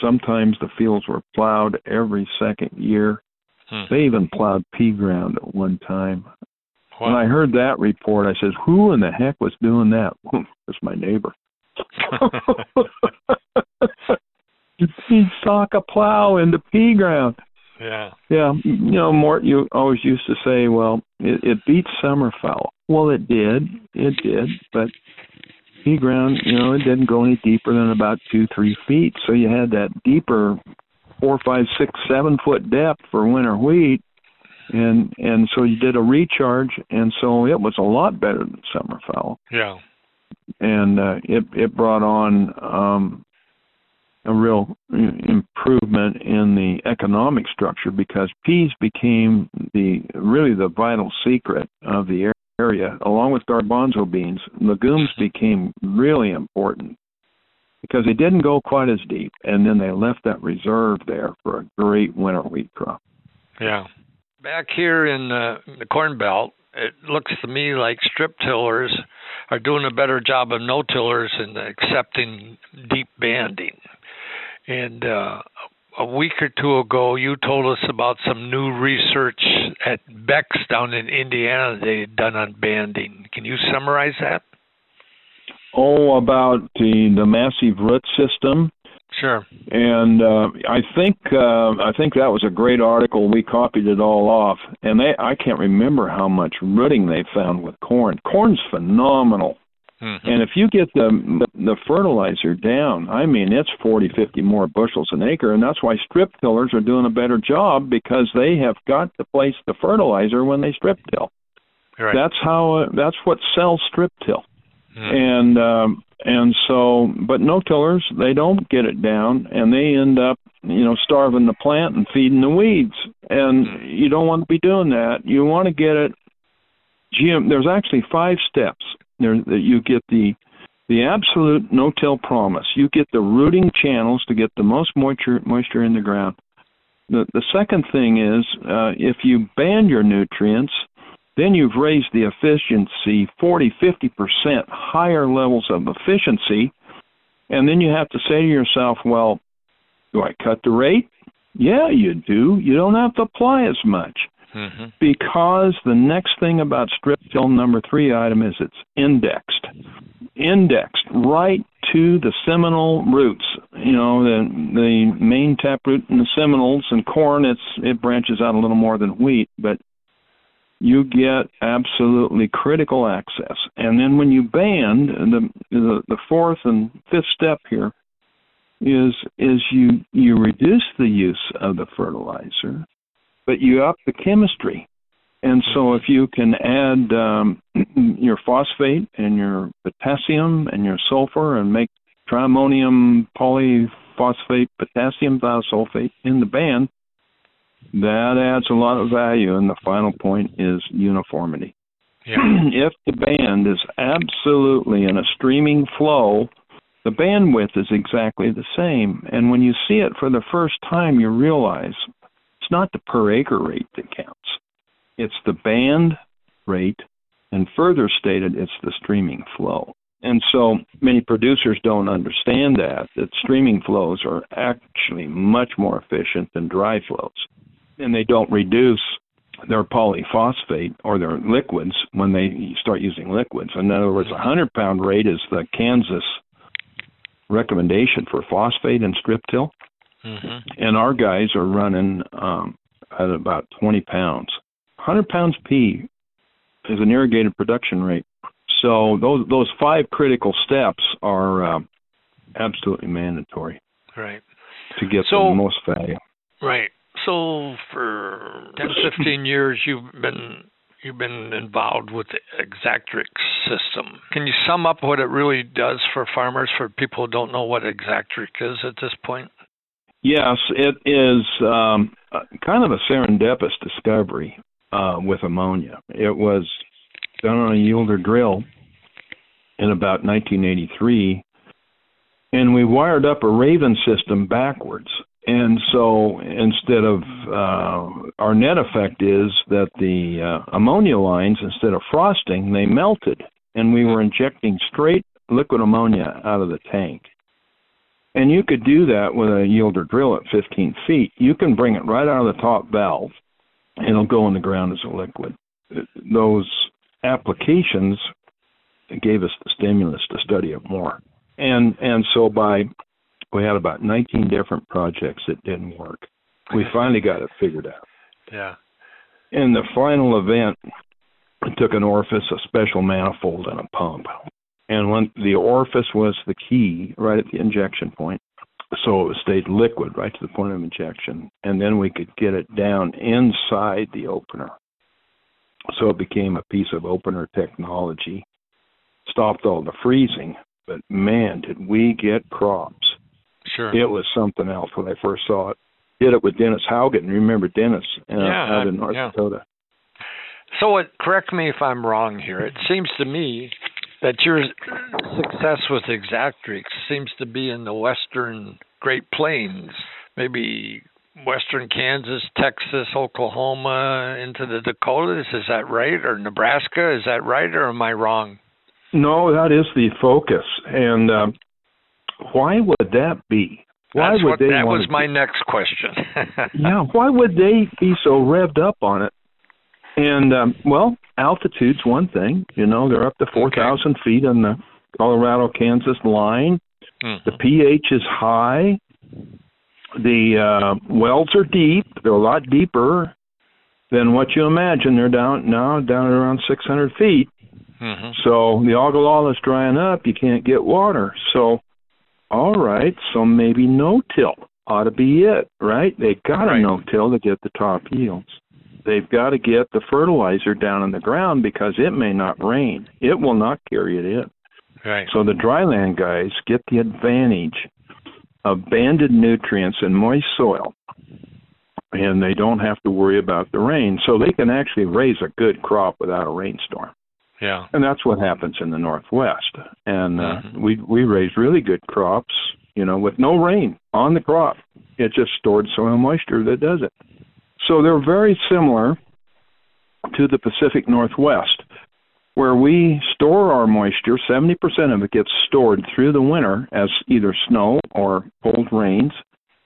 S2: Sometimes the fields were plowed every second year. Hmm. They even plowed pea ground at one time. Wow. When I heard that report, I said, "Who in the heck was doing that?" it's my neighbor. he sock a plow into pea ground.
S3: Yeah.
S2: Yeah. You know, Mort, you always used to say, well, it, it beats summer fallow. Well, it did. It did. But pea ground, you know, it didn't go any deeper than about two, three feet. So you had that deeper four, five, six, seven foot depth for winter wheat. And and so you did a recharge, and so it was a lot better than summer fallow.
S3: Yeah.
S2: And uh, it it brought on um, a real improvement in the economic structure because peas became the really the vital secret of the area along with garbanzo beans legumes became really important because they didn't go quite as deep and then they left that reserve there for a great winter wheat crop.
S3: Yeah. Back here in the, the corn belt it looks to me like strip tillers are doing a better job of no tillers and accepting deep banding. And uh, a week or two ago, you told us about some new research at Beck's down in Indiana they had done on banding. Can you summarize that?
S2: Oh, about the the massive root system.
S3: Sure.
S2: And uh, I think uh, I think that was a great article. We copied it all off, and they I can't remember how much rooting they found with corn. Corn's phenomenal. Mm-hmm. And if you get the the fertilizer down, I mean it's 40, 50 more bushels an acre, and that's why strip tillers are doing a better job because they have got to place the fertilizer when they strip till.
S3: Right.
S2: That's how uh, that's what sells strip till. Mm-hmm. And um, and so, but no tillers, they don't get it down, and they end up, you know, starving the plant and feeding the weeds. And mm-hmm. you don't want to be doing that. You want to get it. GM, there's actually five steps there that you get the the absolute no-till promise. You get the rooting channels to get the most moisture moisture in the ground. The the second thing is uh, if you band your nutrients, then you've raised the efficiency 40, 50% higher levels of efficiency. And then you have to say to yourself, well, do I cut the rate? Yeah, you do. You don't have to apply as much. Mm-hmm. Because the next thing about strip till number three item is it's indexed. Indexed right to the seminal roots. You know, the the main taproot and the seminals and corn it's it branches out a little more than wheat, but you get absolutely critical access. And then when you band, the the, the fourth and fifth step here is is you you reduce the use of the fertilizer, but you up the chemistry. And so if you can add um, your phosphate and your potassium and your sulfur and make triammonium polyphosphate potassium thiosulfate in the band, that adds a lot of value, and the final point is uniformity.
S3: Yeah.
S2: if the band is absolutely in a streaming flow, the bandwidth is exactly the same. And when you see it for the first time, you realize it's not the per acre rate that counts, it's the band rate, and further stated, it's the streaming flow. And so many producers don't understand that, that streaming flows are actually much more efficient than dry flows and they don't reduce their polyphosphate or their liquids when they start using liquids. In other words, a 100 pound rate is the Kansas recommendation for phosphate and strip till. Mm-hmm. And our guys are running um, at about 20 pounds. 100 pounds P is an irrigated production rate. So those those five critical steps are uh, absolutely mandatory.
S3: Right.
S2: To get so, the most value.
S3: Right. So for 10, 15 years, you've been you've been involved with the Exactrix system. Can you sum up what it really does for farmers, for people who don't know what Exactrix is at this point?
S2: Yes, it is um, kind of a serendipitous discovery uh, with ammonia. It was done on a yielder drill in about 1983, and we wired up a Raven system backwards. And so instead of uh, our net effect is that the uh, ammonia lines, instead of frosting, they melted, and we were injecting straight liquid ammonia out of the tank. And you could do that with a yielder drill at 15 feet. You can bring it right out of the top valve, and it'll go in the ground as a liquid. Those applications gave us the stimulus to study it more. And and so by we had about 19 different projects that didn't work. We finally got it figured out.
S3: Yeah.
S2: In the final event, I took an orifice, a special manifold, and a pump. And when the orifice was the key right at the injection point, so it stayed liquid right to the point of injection, and then we could get it down inside the opener. So it became a piece of opener technology. Stopped all the freezing, but man, did we get crops.
S3: Sure.
S2: It was something else when I first saw it. Did it with Dennis Haugen. Remember Dennis uh,
S3: yeah,
S2: out in North
S3: yeah.
S2: Dakota.
S3: So, it, correct me if I'm wrong here. It seems to me that your success with Exactrix seems to be in the western Great Plains, maybe western Kansas, Texas, Oklahoma, into the Dakotas. Is that right? Or Nebraska? Is that right? Or am I wrong?
S2: No, that is the focus. And uh, why would that be? Why
S3: That's
S2: would
S3: what,
S2: they?
S3: That was
S2: to,
S3: my next question.
S2: yeah, why would they be so revved up on it? And um, well, altitude's one thing. You know, they're up to four thousand okay. feet in the Colorado Kansas line. Mm-hmm. The pH is high. The uh, wells are deep. They're a lot deeper than what you imagine. They're down now down at around 600 feet. Mm-hmm. So the Ogallala is drying up. You can't get water. So, all right. So maybe no till ought to be it, right? They got to right. no till to get the top yields. They've got to get the fertilizer down in the ground because it may not rain. It will not carry it in.
S3: Right.
S2: So the dryland guys get the advantage of banded nutrients in moist soil and they don't have to worry about the rain. So they can actually raise a good crop without a rainstorm.
S3: Yeah.
S2: And that's what happens in the Northwest. And uh, mm-hmm. we we raise really good crops, you know, with no rain on the crop. It's just stored soil moisture that does it. So they're very similar to the Pacific Northwest, where we store our moisture. 70% of it gets stored through the winter as either snow or cold rains.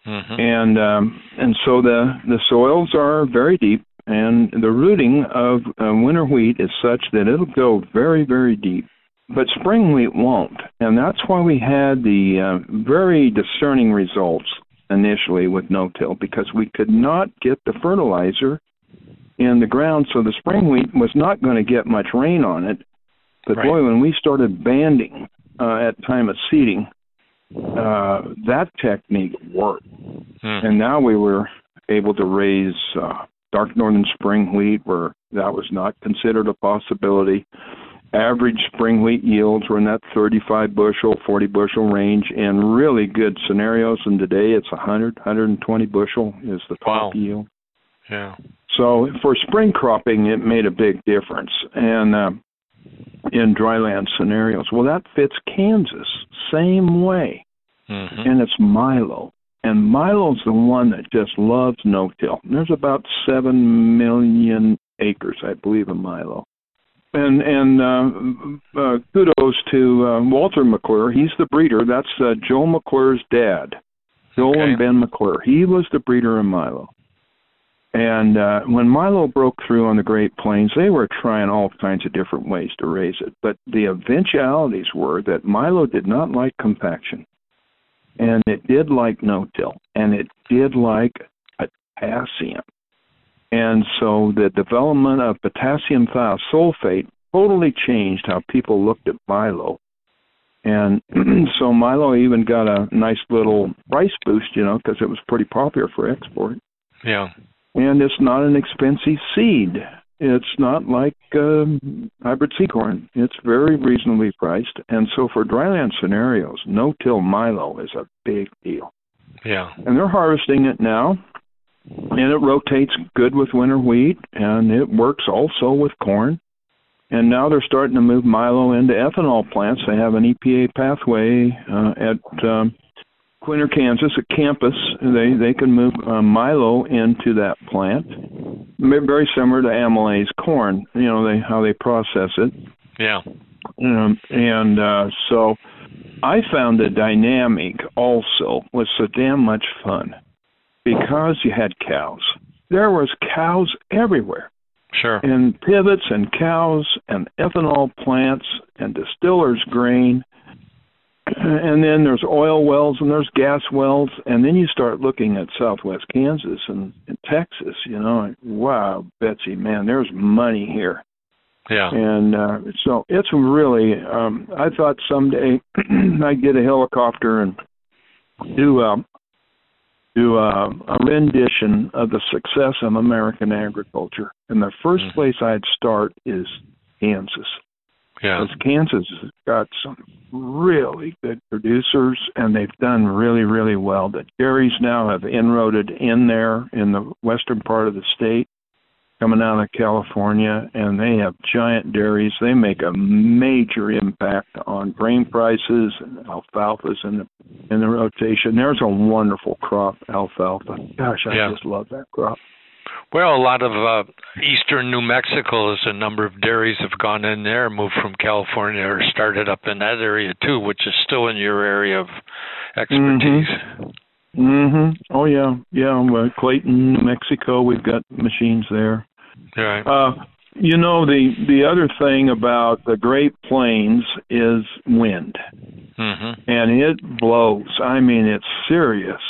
S2: Mm-hmm. And um, and so the the soils are very deep, and the rooting of uh, winter wheat is such that it'll go very very deep. But spring wheat won't, and that's why we had the uh, very discerning results initially with no-till because we could not get the fertilizer in the ground, so the spring wheat was not going to get much rain on it. But right. boy, when we started banding uh, at time of seeding, uh, that technique worked, hmm. and now we were able to raise uh, dark northern spring wheat where that was not considered a possibility. Average spring wheat yields were in that 35 bushel, 40 bushel range in really good scenarios. And today it's 100, 120 bushel is the top
S3: wow.
S2: yield.
S3: Yeah.
S2: So for spring cropping, it made a big difference. And uh, in dryland scenarios, well, that fits Kansas same way. Mm-hmm. And it's Milo. And Milo's the one that just loves no-till. There's about seven million acres, I believe, of Milo and and uh, uh, kudos to uh, Walter McClure. He's the breeder. That's uh, Joe McClure's dad, Joel okay. and Ben McClure. He was the breeder of Milo. And uh, when Milo broke through on the Great Plains, they were trying all kinds of different ways to raise it. But the eventualities were that Milo did not like compaction, and it did like no-till, and it did like potassium. And so the development of potassium thiosulfate totally changed how people looked at Milo. And so Milo even got a nice little price boost, you know, because it was pretty popular for export.
S3: Yeah.
S2: And it's not an expensive seed. It's not like um, hybrid seed corn. It's very reasonably priced. And so for dryland scenarios, no-till Milo is a big deal.
S3: Yeah.
S2: And they're harvesting it now and it rotates good with winter wheat, and it works also with corn. And now they're starting to move Milo into ethanol plants. They have an EPA pathway uh, at um, Quinter, Kansas, at campus. They they can move uh, Milo into that plant. Very similar to amylase corn. You know they how they process it.
S3: Yeah.
S2: Um, and uh, so I found the dynamic also was so damn much fun because you had cows. There was cows everywhere.
S3: Sure.
S2: And pivots and cows and ethanol plants and distillers grain. And then there's oil wells and there's gas wells. And then you start looking at southwest Kansas and, and Texas, you know, and, wow, Betsy, man, there's money here.
S3: Yeah.
S2: And uh, so it's really, um, I thought someday I'd get a helicopter and do um, do a, a rendition of the success of American agriculture. And the 1st mm-hmm. place I'd start is Kansas.
S3: Yeah.
S2: Because Kansas has got some really good producers, and they've done really, really well. The dairies now have inroaded in there in the western part of the state, coming out of California, and they have giant dairies. They make a major impact on grain prices and alfalfa's in the in the rotation. There's a wonderful crop, alfalfa. Gosh, I
S3: yeah.
S2: just love that crop.
S3: Well, a lot of uh, eastern New Mexico, is a number of dairies have gone in there, moved from California, or started up in that area too, which is still in your area of expertise.
S2: Mm-hmm. Mhm. Oh yeah, yeah. Well, Clayton, New Mexico. We've got machines there.
S3: Right.
S2: Uh, You know the the other thing about the Great Plains is wind,
S3: mm-hmm.
S2: and it blows. I mean, it's serious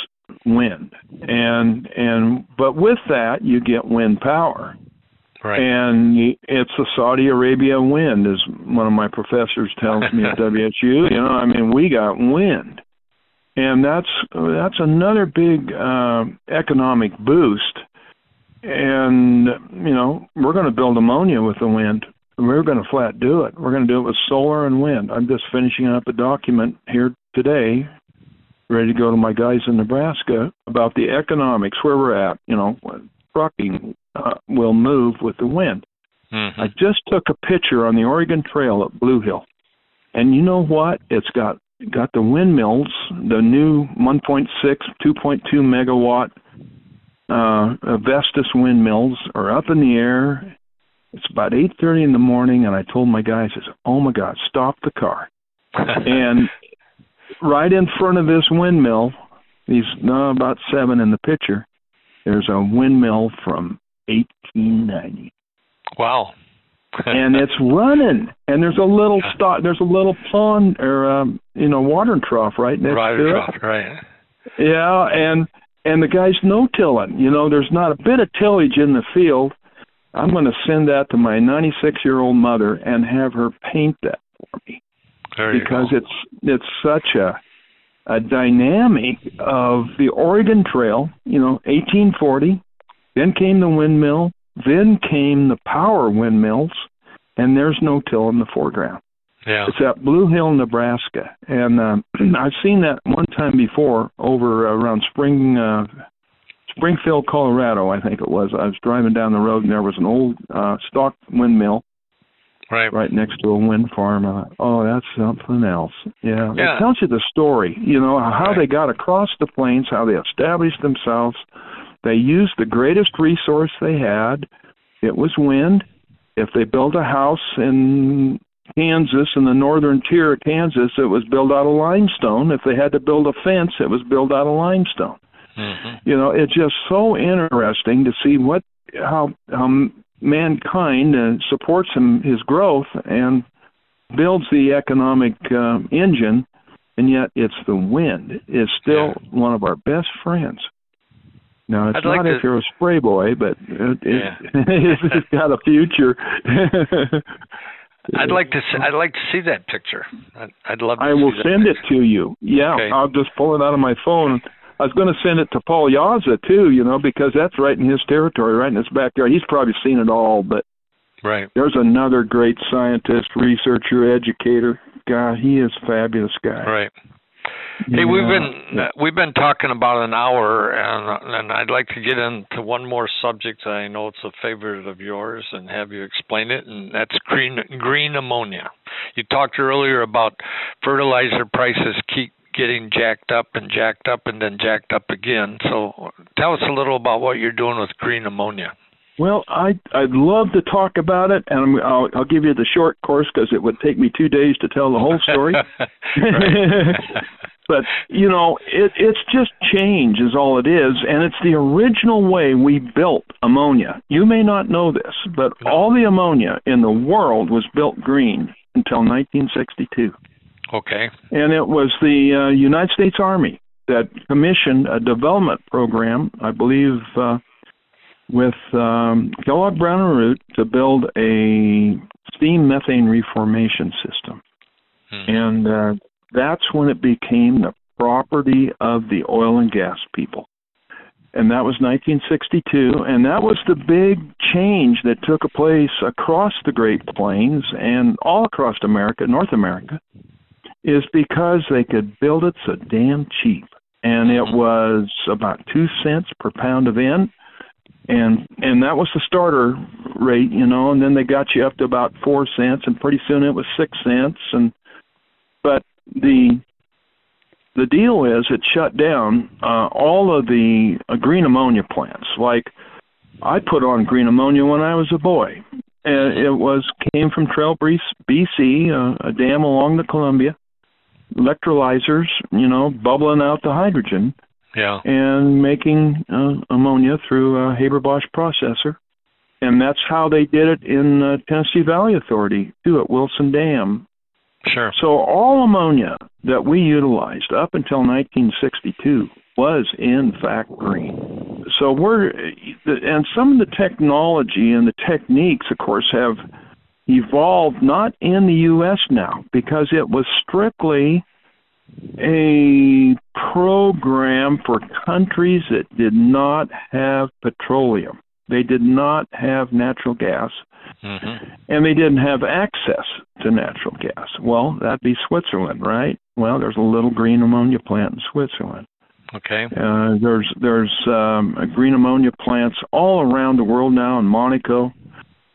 S2: wind, and and but with that you get wind power.
S3: Right.
S2: And it's the Saudi Arabia wind, as one of my professors tells me at WSU. You know, I mean, we got wind, and that's that's another big uh, economic boost and you know we're going to build ammonia with the wind. We're going to flat do it. We're going to do it with solar and wind. I'm just finishing up a document here today, ready to go to my guys in Nebraska about the economics where we're at. You know, trucking uh, will move with the wind.
S3: Mm-hmm.
S2: I just took a picture on the Oregon Trail at Blue Hill, and you know what? It's got got the windmills, the new 1.6, 2.2 megawatt uh, Vestas windmills are up in the air. It's about 8:30 in the morning, and I told my guy, "I said, oh my God, stop the car!" and right in front of this windmill, these no about seven in the picture, there's a windmill from 1890.
S3: Wow.
S2: and it's running, and there's a little stock, There's a little pond or um, you know watering trough right next to
S3: trough,
S2: it.
S3: Right.
S2: Yeah, and and the guy's no tilling. You know, there's not a bit of tillage in the field. I'm going to send that to my 96 year old mother and have her paint that for me
S3: there
S2: because it's it's such a a dynamic of the Oregon Trail. You know, 1840. Then came the windmill. Then came the power windmills, and there's no till in the foreground.
S3: Yeah.
S2: It's at Blue Hill, Nebraska, and um, I've seen that one time before over around Spring, uh, Springfield, Colorado. I think it was. I was driving down the road, and there was an old uh, stock windmill
S3: right
S2: right next to a wind farm. Thought, oh, that's something else. Yeah,
S3: yeah.
S2: it tells you the story. You know how
S3: right.
S2: they got across the plains, how they established themselves. They used the greatest resource they had. It was wind. If they built a house in Kansas in the northern tier of Kansas, it was built out of limestone. If they had to build a fence, it was built out of limestone.
S3: Mm-hmm.
S2: You know, it's just so interesting to see what how how mankind uh, supports him his growth and builds the economic uh, engine, and yet it's the wind is still
S3: Yeah.
S2: one of our best friends. Now it's
S3: I'd like
S2: not
S3: to-
S2: if you're a spray boy, but it, it,
S3: Yeah.
S2: it's got a future.
S3: I'd like to see, I'd like to see that picture. I'd, I'd love. To
S2: I will send it to you. Yeah,
S3: Okay.
S2: I'll just pull it out of my phone. I was going to send it to Paul Jasa too, you know, because that's right in his territory, right in his backyard. He's probably seen it all, but
S3: Right.
S2: there's another great scientist, researcher, educator. God, he is a fabulous guy.
S3: Right. Hey, we've been we've been talking about an hour, and and I'd like to get into one more subject. I know it's a favorite of yours, and have you explain it. And that's green green ammonia. You talked earlier about fertilizer prices keep getting jacked up and jacked up and then jacked up again. So tell us a little about what you're doing with green ammonia.
S2: Well, I I'd love to talk about it, and I'm, I'll I'll give you the short course because it would take me two days to tell the whole story. But you know, it it's just change is all it is, and it's the original way we built ammonia. You may not know this, but all the ammonia in the world was built green until 1962,
S3: okay.
S2: and it was the uh, United States Army that commissioned a development program, I believe. Uh, with um, Kellogg Brown and Root to build a steam methane reformation system,
S3: Hmm.
S2: and uh, that's when it became the property of the oil and gas people. And that was 1962, and that was the big change that took place across the Great Plains and all across America, North America, is because they could build it so damn cheap. And it was about two cents per pound of in, and and that was the starter rate, you know. And then they got you up to about four cents, and pretty soon it was six cents. And but the the deal is it shut down uh, all of the uh, green ammonia plants. Like I put on green ammonia when I was a boy, and it was came from Trail Breeze, BC, uh, a dam along the Columbia. Electrolyzers, you know, bubbling out the hydrogen
S3: Yeah.
S2: and making uh, ammonia through a Haber-Bosch processor. and that's how they did it in uh, Tennessee Valley Authority too at Wilson Dam.
S3: Sure.
S2: So all ammonia that we utilized up until 1962 was in fact green. So we're and some of the technology and the techniques, of course, have evolved not in the U.S. now because it was strictly a program for countries that did not have petroleum. They did not have natural gas, mm-hmm. and they didn't have access to natural gas. Well, that'd be Switzerland, right? Well, there's a little green ammonia plant in Switzerland.
S3: Okay.
S2: Uh, there's there's um, green ammonia plants all around the world now in Monaco.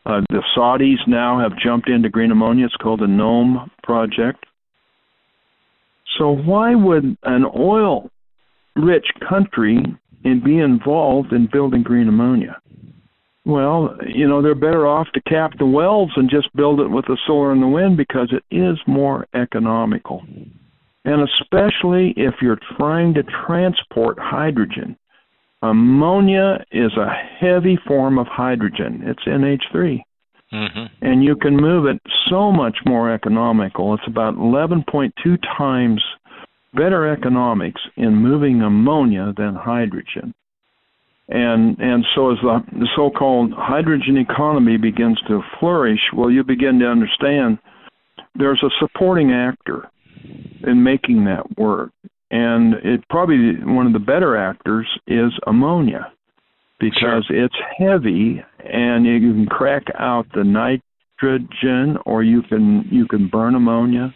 S2: Uh, the Saudis now have jumped into green ammonia. It's called the NEOM project. So why would an oil-rich country be involved in building green ammonia? Well, you know, they're better off to cap the wells and just build it with the solar and the wind because it is more economical. And especially if you're trying to transport hydrogen. Ammonia is a heavy form of hydrogen. It's NH3. Mm-hmm. And you can move it so much more economical. It's about 11.2 times better economics in moving ammonia than hydrogen. And and so as the, the so-called hydrogen economy begins to flourish, well, you begin to understand there's a supporting actor in making that work. And it probably one of the better actors is ammonia because sure. it's heavy and you can crack out the nitrogen or you can you can burn ammonia.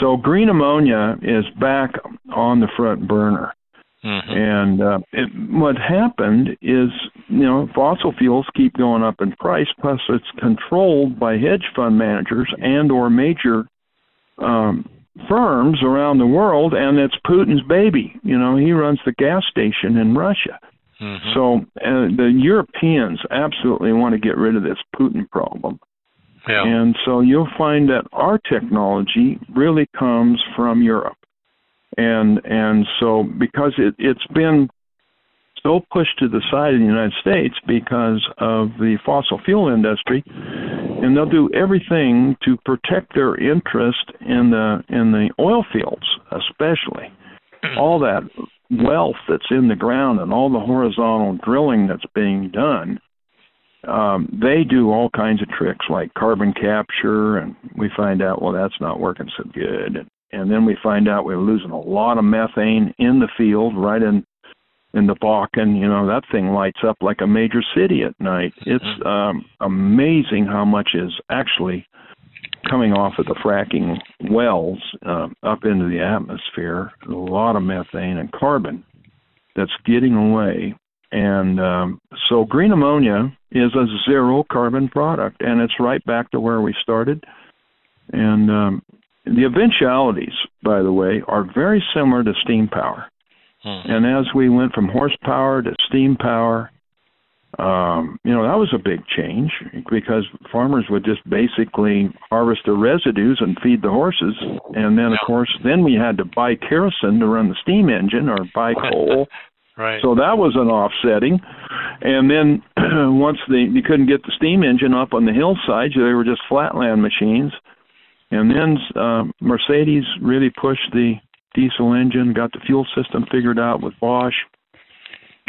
S2: So green ammonia is back on the front burner. Mm-hmm. And uh, it, what happened is, you know, fossil fuels keep going up in price. Plus, it's controlled by hedge fund managers and or major um, firms around the world, and it's Putin's baby. You know, he runs the gas station in Russia. Mm-hmm. So uh, the Europeans absolutely want to get rid of this Putin problem.
S3: Yeah.
S2: And so you'll find that our technology really comes from Europe. And and so because it, it's been so pushed to the side in the United States because of the fossil fuel industry, and they'll do everything to protect their interest in the in the oil fields, especially all that wealth that's in the ground and all the horizontal drilling that's being done, um, they do all kinds of tricks like carbon capture, and we find out, well, that's not working so good. And, and then we find out we're losing a lot of methane in the field, right in in the Bakken. You know, that thing lights up like a major city at night. It's mm-hmm. um, amazing how much is actually coming off of the fracking wells uh, up into the atmosphere, a lot of methane and carbon that's getting away. And um, so green ammonia is a zero carbon product, and it's right back to where we started. And um, the eventualities, by the way, are very similar to steam power. Hmm. And as we went from horsepower to steam power, um, you know, that was a big change because farmers would just basically harvest the residues and feed the horses. And then, of course, then we had to buy kerosene to run the steam engine or buy coal.
S3: right.
S2: So that was an offsetting. And then once they you couldn't get the steam engine up on the hillside, they were just flatland machines. And then uh, Mercedes really pushed the diesel engine, got the fuel system figured out with Bosch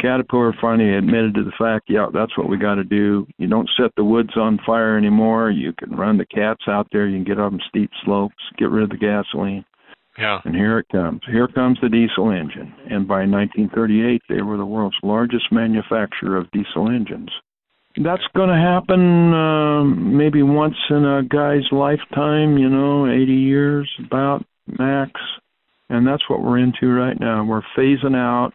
S2: Caterpillar finally admitted to the fact, yeah, that's what we got to do. You don't set the woods on fire anymore. You can run the cats out there. You can get up steep slopes, get rid of the gasoline.
S3: Yeah.
S2: And here it comes. Here comes the diesel engine. And by 1938, they were the world's largest manufacturer of diesel engines. That's going to happen uh, maybe once in a guy's lifetime, you know, 80 years about max. And that's what we're into right now. We're phasing out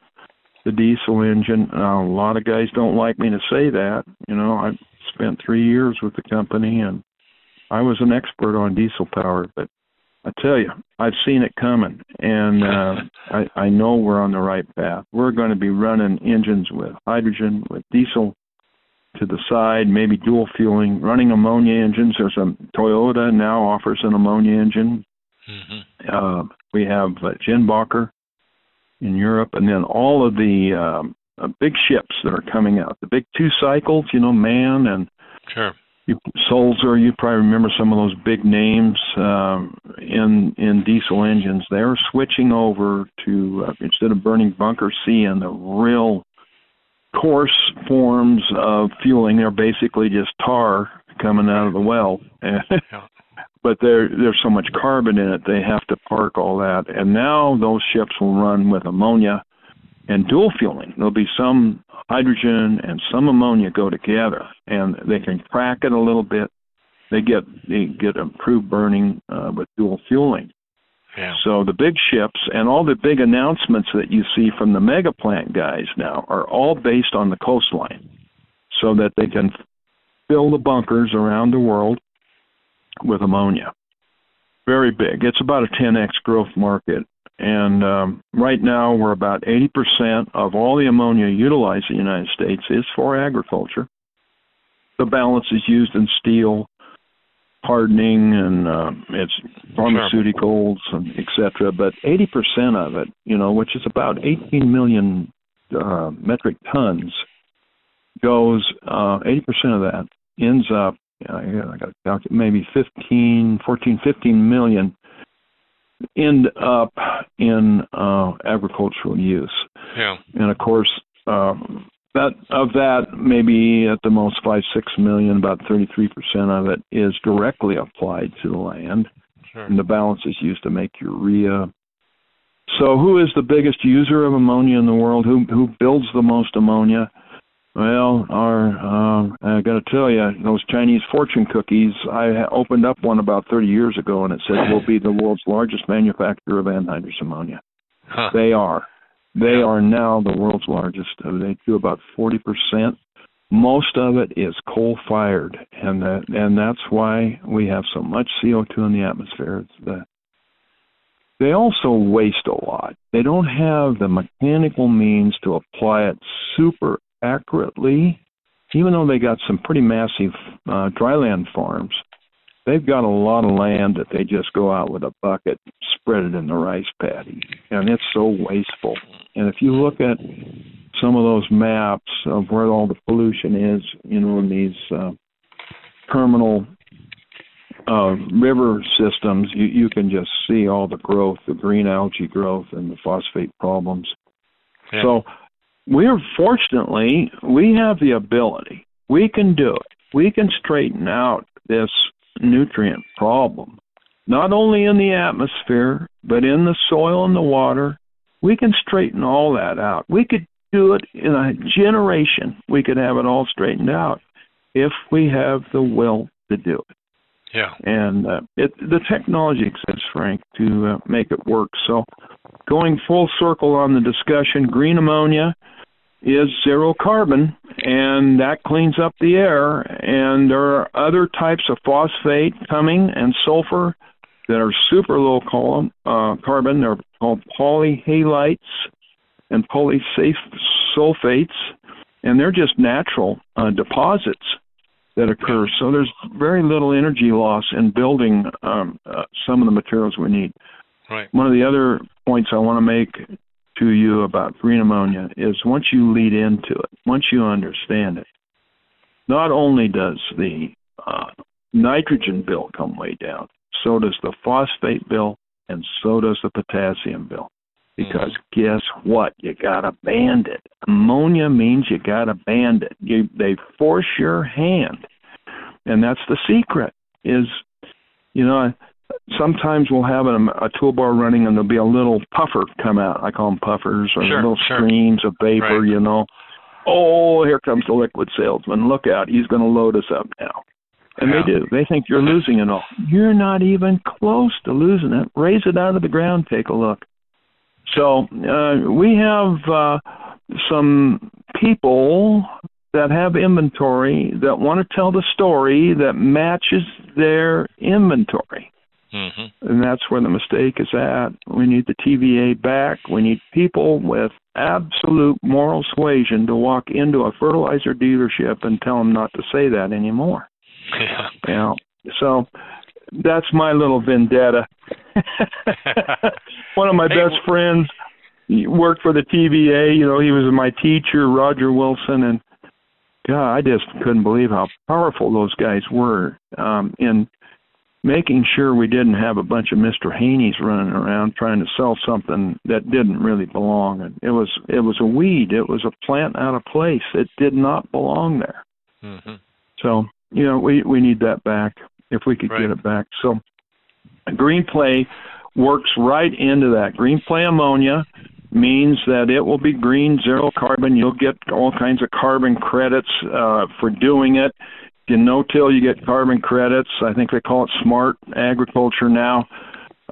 S2: the diesel engine. Uh, a lot of guys don't like me to say that. You know, I spent three years with the company and I was an expert on diesel power, but I tell you, I've seen it coming, and uh, I, I know we're on the right path. We're going to be running engines with hydrogen, with diesel to the side, maybe dual fueling, running ammonia engines. There's a Toyota now offers an ammonia engine. Mm-hmm. Uh, we have uh, Jenbacher in Europe, and then all of the um, uh, big ships that are coming out, the big two cycles, you know, MAN and
S3: Sure.
S2: You, Sulzer, you probably remember some of those big names um, in in diesel engines. They're switching over to uh, instead of burning bunker C and the real coarse forms of fueling, they're basically just tar coming out of the well. but there there's so much carbon in it they have to park all that. And now those ships will run with ammonia and dual fueling. There'll be some hydrogen and some ammonia go together and they can crack it a little bit. They get they get improved burning uh, with dual fueling so the big ships and all the big announcements that you see from the mega plant guys now are all based on the coastline so that they can fill the bunkers around the world with ammonia. Very big. It's about a 10x growth market. And um, right now, we're about 80% of all the ammonia utilized in the United States is for agriculture. The balance is used in steel, hardening, and uh, it's pharmaceuticals, and et cetera. But 80% of it, you know, which is about 18 million uh, metric tons, goes, uh, 80% of that ends up yeah, I got to calculate maybe 15, 14, 15 million end up in uh, agricultural use.
S3: Yeah.
S2: And of course, uh, that of that maybe at the most five six million, about 33 percent of it is directly applied to the land,
S3: sure.
S2: and the balance is used to make urea. So, who is the biggest user of ammonia in the world? Who who builds the most ammonia? Well, our uh, I got to tell you, those Chinese fortune cookies. I opened up one about 30 years ago, and it said we'll be the world's largest manufacturer of anhydrous ammonia.
S3: Huh.
S2: They are. They are now the world's largest. They do about 40 percent. Most of it is coal fired, and that and that's why we have so much CO2 in the atmosphere. It's the they also waste a lot. They don't have the mechanical means to apply it super accurately, even though they got some pretty massive uh, dryland farms, they've got a lot of land that they just go out with a bucket, spread it in the rice paddy, and it's so wasteful. And if you look at some of those maps of where all the pollution is, you know, in these uh, terminal uh, river systems, you, you can just see all the growth, the green algae growth, and the phosphate problems.
S3: Yeah.
S2: So we're fortunately we have the ability. We can do it. We can straighten out this nutrient problem, not only in the atmosphere but in the soil and the water. We can straighten all that out. We could do it in a generation. We could have it all straightened out if we have the will to do it.
S3: Yeah.
S2: And uh, it, the technology exists, Frank, to uh, make it work. So, going full circle on the discussion, green ammonia is zero carbon, and that cleans up the air. And there are other types of phosphate coming and sulfur that are super low column, uh, carbon. They're called polyhalites and polysulfates, and they're just natural uh, deposits that occur. So there's very little energy loss in building um, uh, some of the materials we need.
S3: Right.
S2: One of the other points I want to make to you about green ammonia is once you lead into it, once you understand it, not only does the uh, nitrogen bill come way down, so does the phosphate bill, and so does the potassium bill. Because mm-hmm. guess what? You gotta band it. Ammonia means you gotta band it. You they force your hand, and that's the secret. Is you know sometimes we'll have a, a toolbar running and there'll be a little puffer come out. I call them puffers or
S3: sure,
S2: little
S3: sure.
S2: streams of vapor,
S3: right.
S2: you know. Oh, here comes the liquid salesman. Look out, he's going to load us up now. And
S3: yeah.
S2: they do. They think you're losing it all. You're not even close to losing it. Raise it out of the ground, take a look. So uh, we have uh, some people that have inventory that want to tell the story that matches their inventory.
S3: Mm-hmm.
S2: And that's where the mistake is at. We need the TVA back. We need people with absolute moral suasion to walk into a fertilizer dealership and tell them not to say that anymore.
S3: Yeah.
S2: You know, so that's my little vendetta. One of my
S3: hey,
S2: best friends worked for the TVA. You know, he was my teacher, Roger Wilson, and God, I just couldn't believe how powerful those guys were um, in making sure we didn't have a bunch of Mr. Haney's running around trying to sell something that didn't really belong. And it was it was a weed. It was a plant out of place. It did not belong there. Mm-hmm. So you know we we need that back if we could right. get it back. So green play works right into that. Green play ammonia means that it will be green, zero carbon. You'll get all kinds of carbon credits uh, for doing it. In no-till, you get carbon credits. I think they call it smart agriculture now.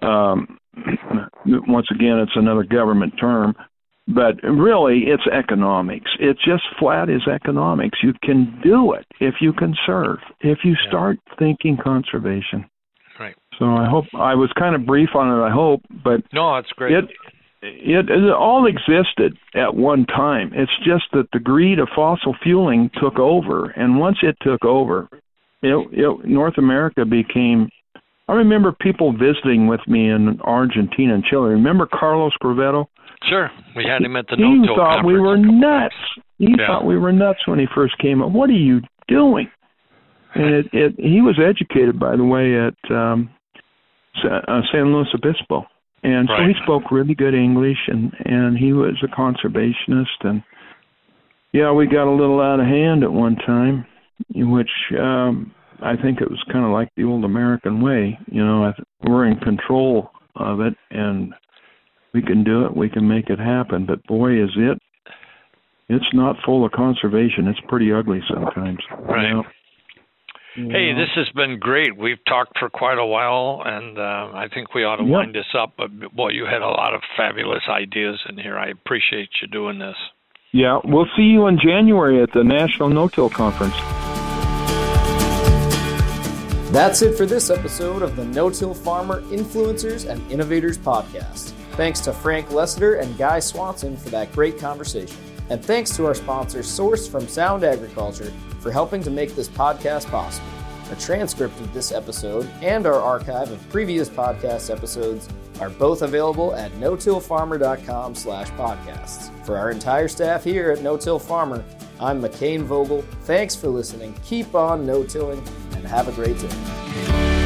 S2: Um, once again, it's another government term, but really, it's economics. It just flat is economics. You can do it if you conserve. If you start yeah. thinking conservation.
S3: Right.
S2: So I hope I was kind of brief on it. I hope, but
S3: no, it's great.
S2: It, it, it all existed at one time. It's just that the greed of fossil fueling took over, and once it took over, it, it, North America became. I remember people visiting with me in Argentina and Chile. Remember Carlos Crovetto?
S3: Sure, we had him at the.
S2: He thought we were nuts. He yeah. thought we were nuts when he first came up. What are you doing? And it, it, he was educated, by the way, at um, uh, San Luis Obispo and right. so he spoke really good English, and and he was a conservationist, and yeah, we got a little out of hand at one time, in which um, I think it was kind of like the old American way. You know, we're in control of it, and we can do it. We can make it happen. But boy, is it! It's not full of conservation. It's pretty ugly sometimes.
S3: Right. You know? Hey, this has been great. We've talked for quite a while, and uh, I think we ought to yep. wind this up. But boy, you had a lot of fabulous ideas in here. I appreciate you doing this.
S2: Yeah, we'll see you in January at the National No-Till Conference.
S1: That's it for this episode of the No-Till Farmer Influencers and Innovators podcast. Thanks to Frank Lessiter and Guy Swanson for that great conversation. And thanks to our sponsor, Source from Sound Agriculture, for helping to make this podcast possible. A transcript of this episode and our archive of previous podcast episodes are both available at no-tillfarmer.com slash podcasts. For our entire staff here at No-Till Farmer, I'm McCain Vogel. Thanks for listening. Keep on no-tilling and have a great day.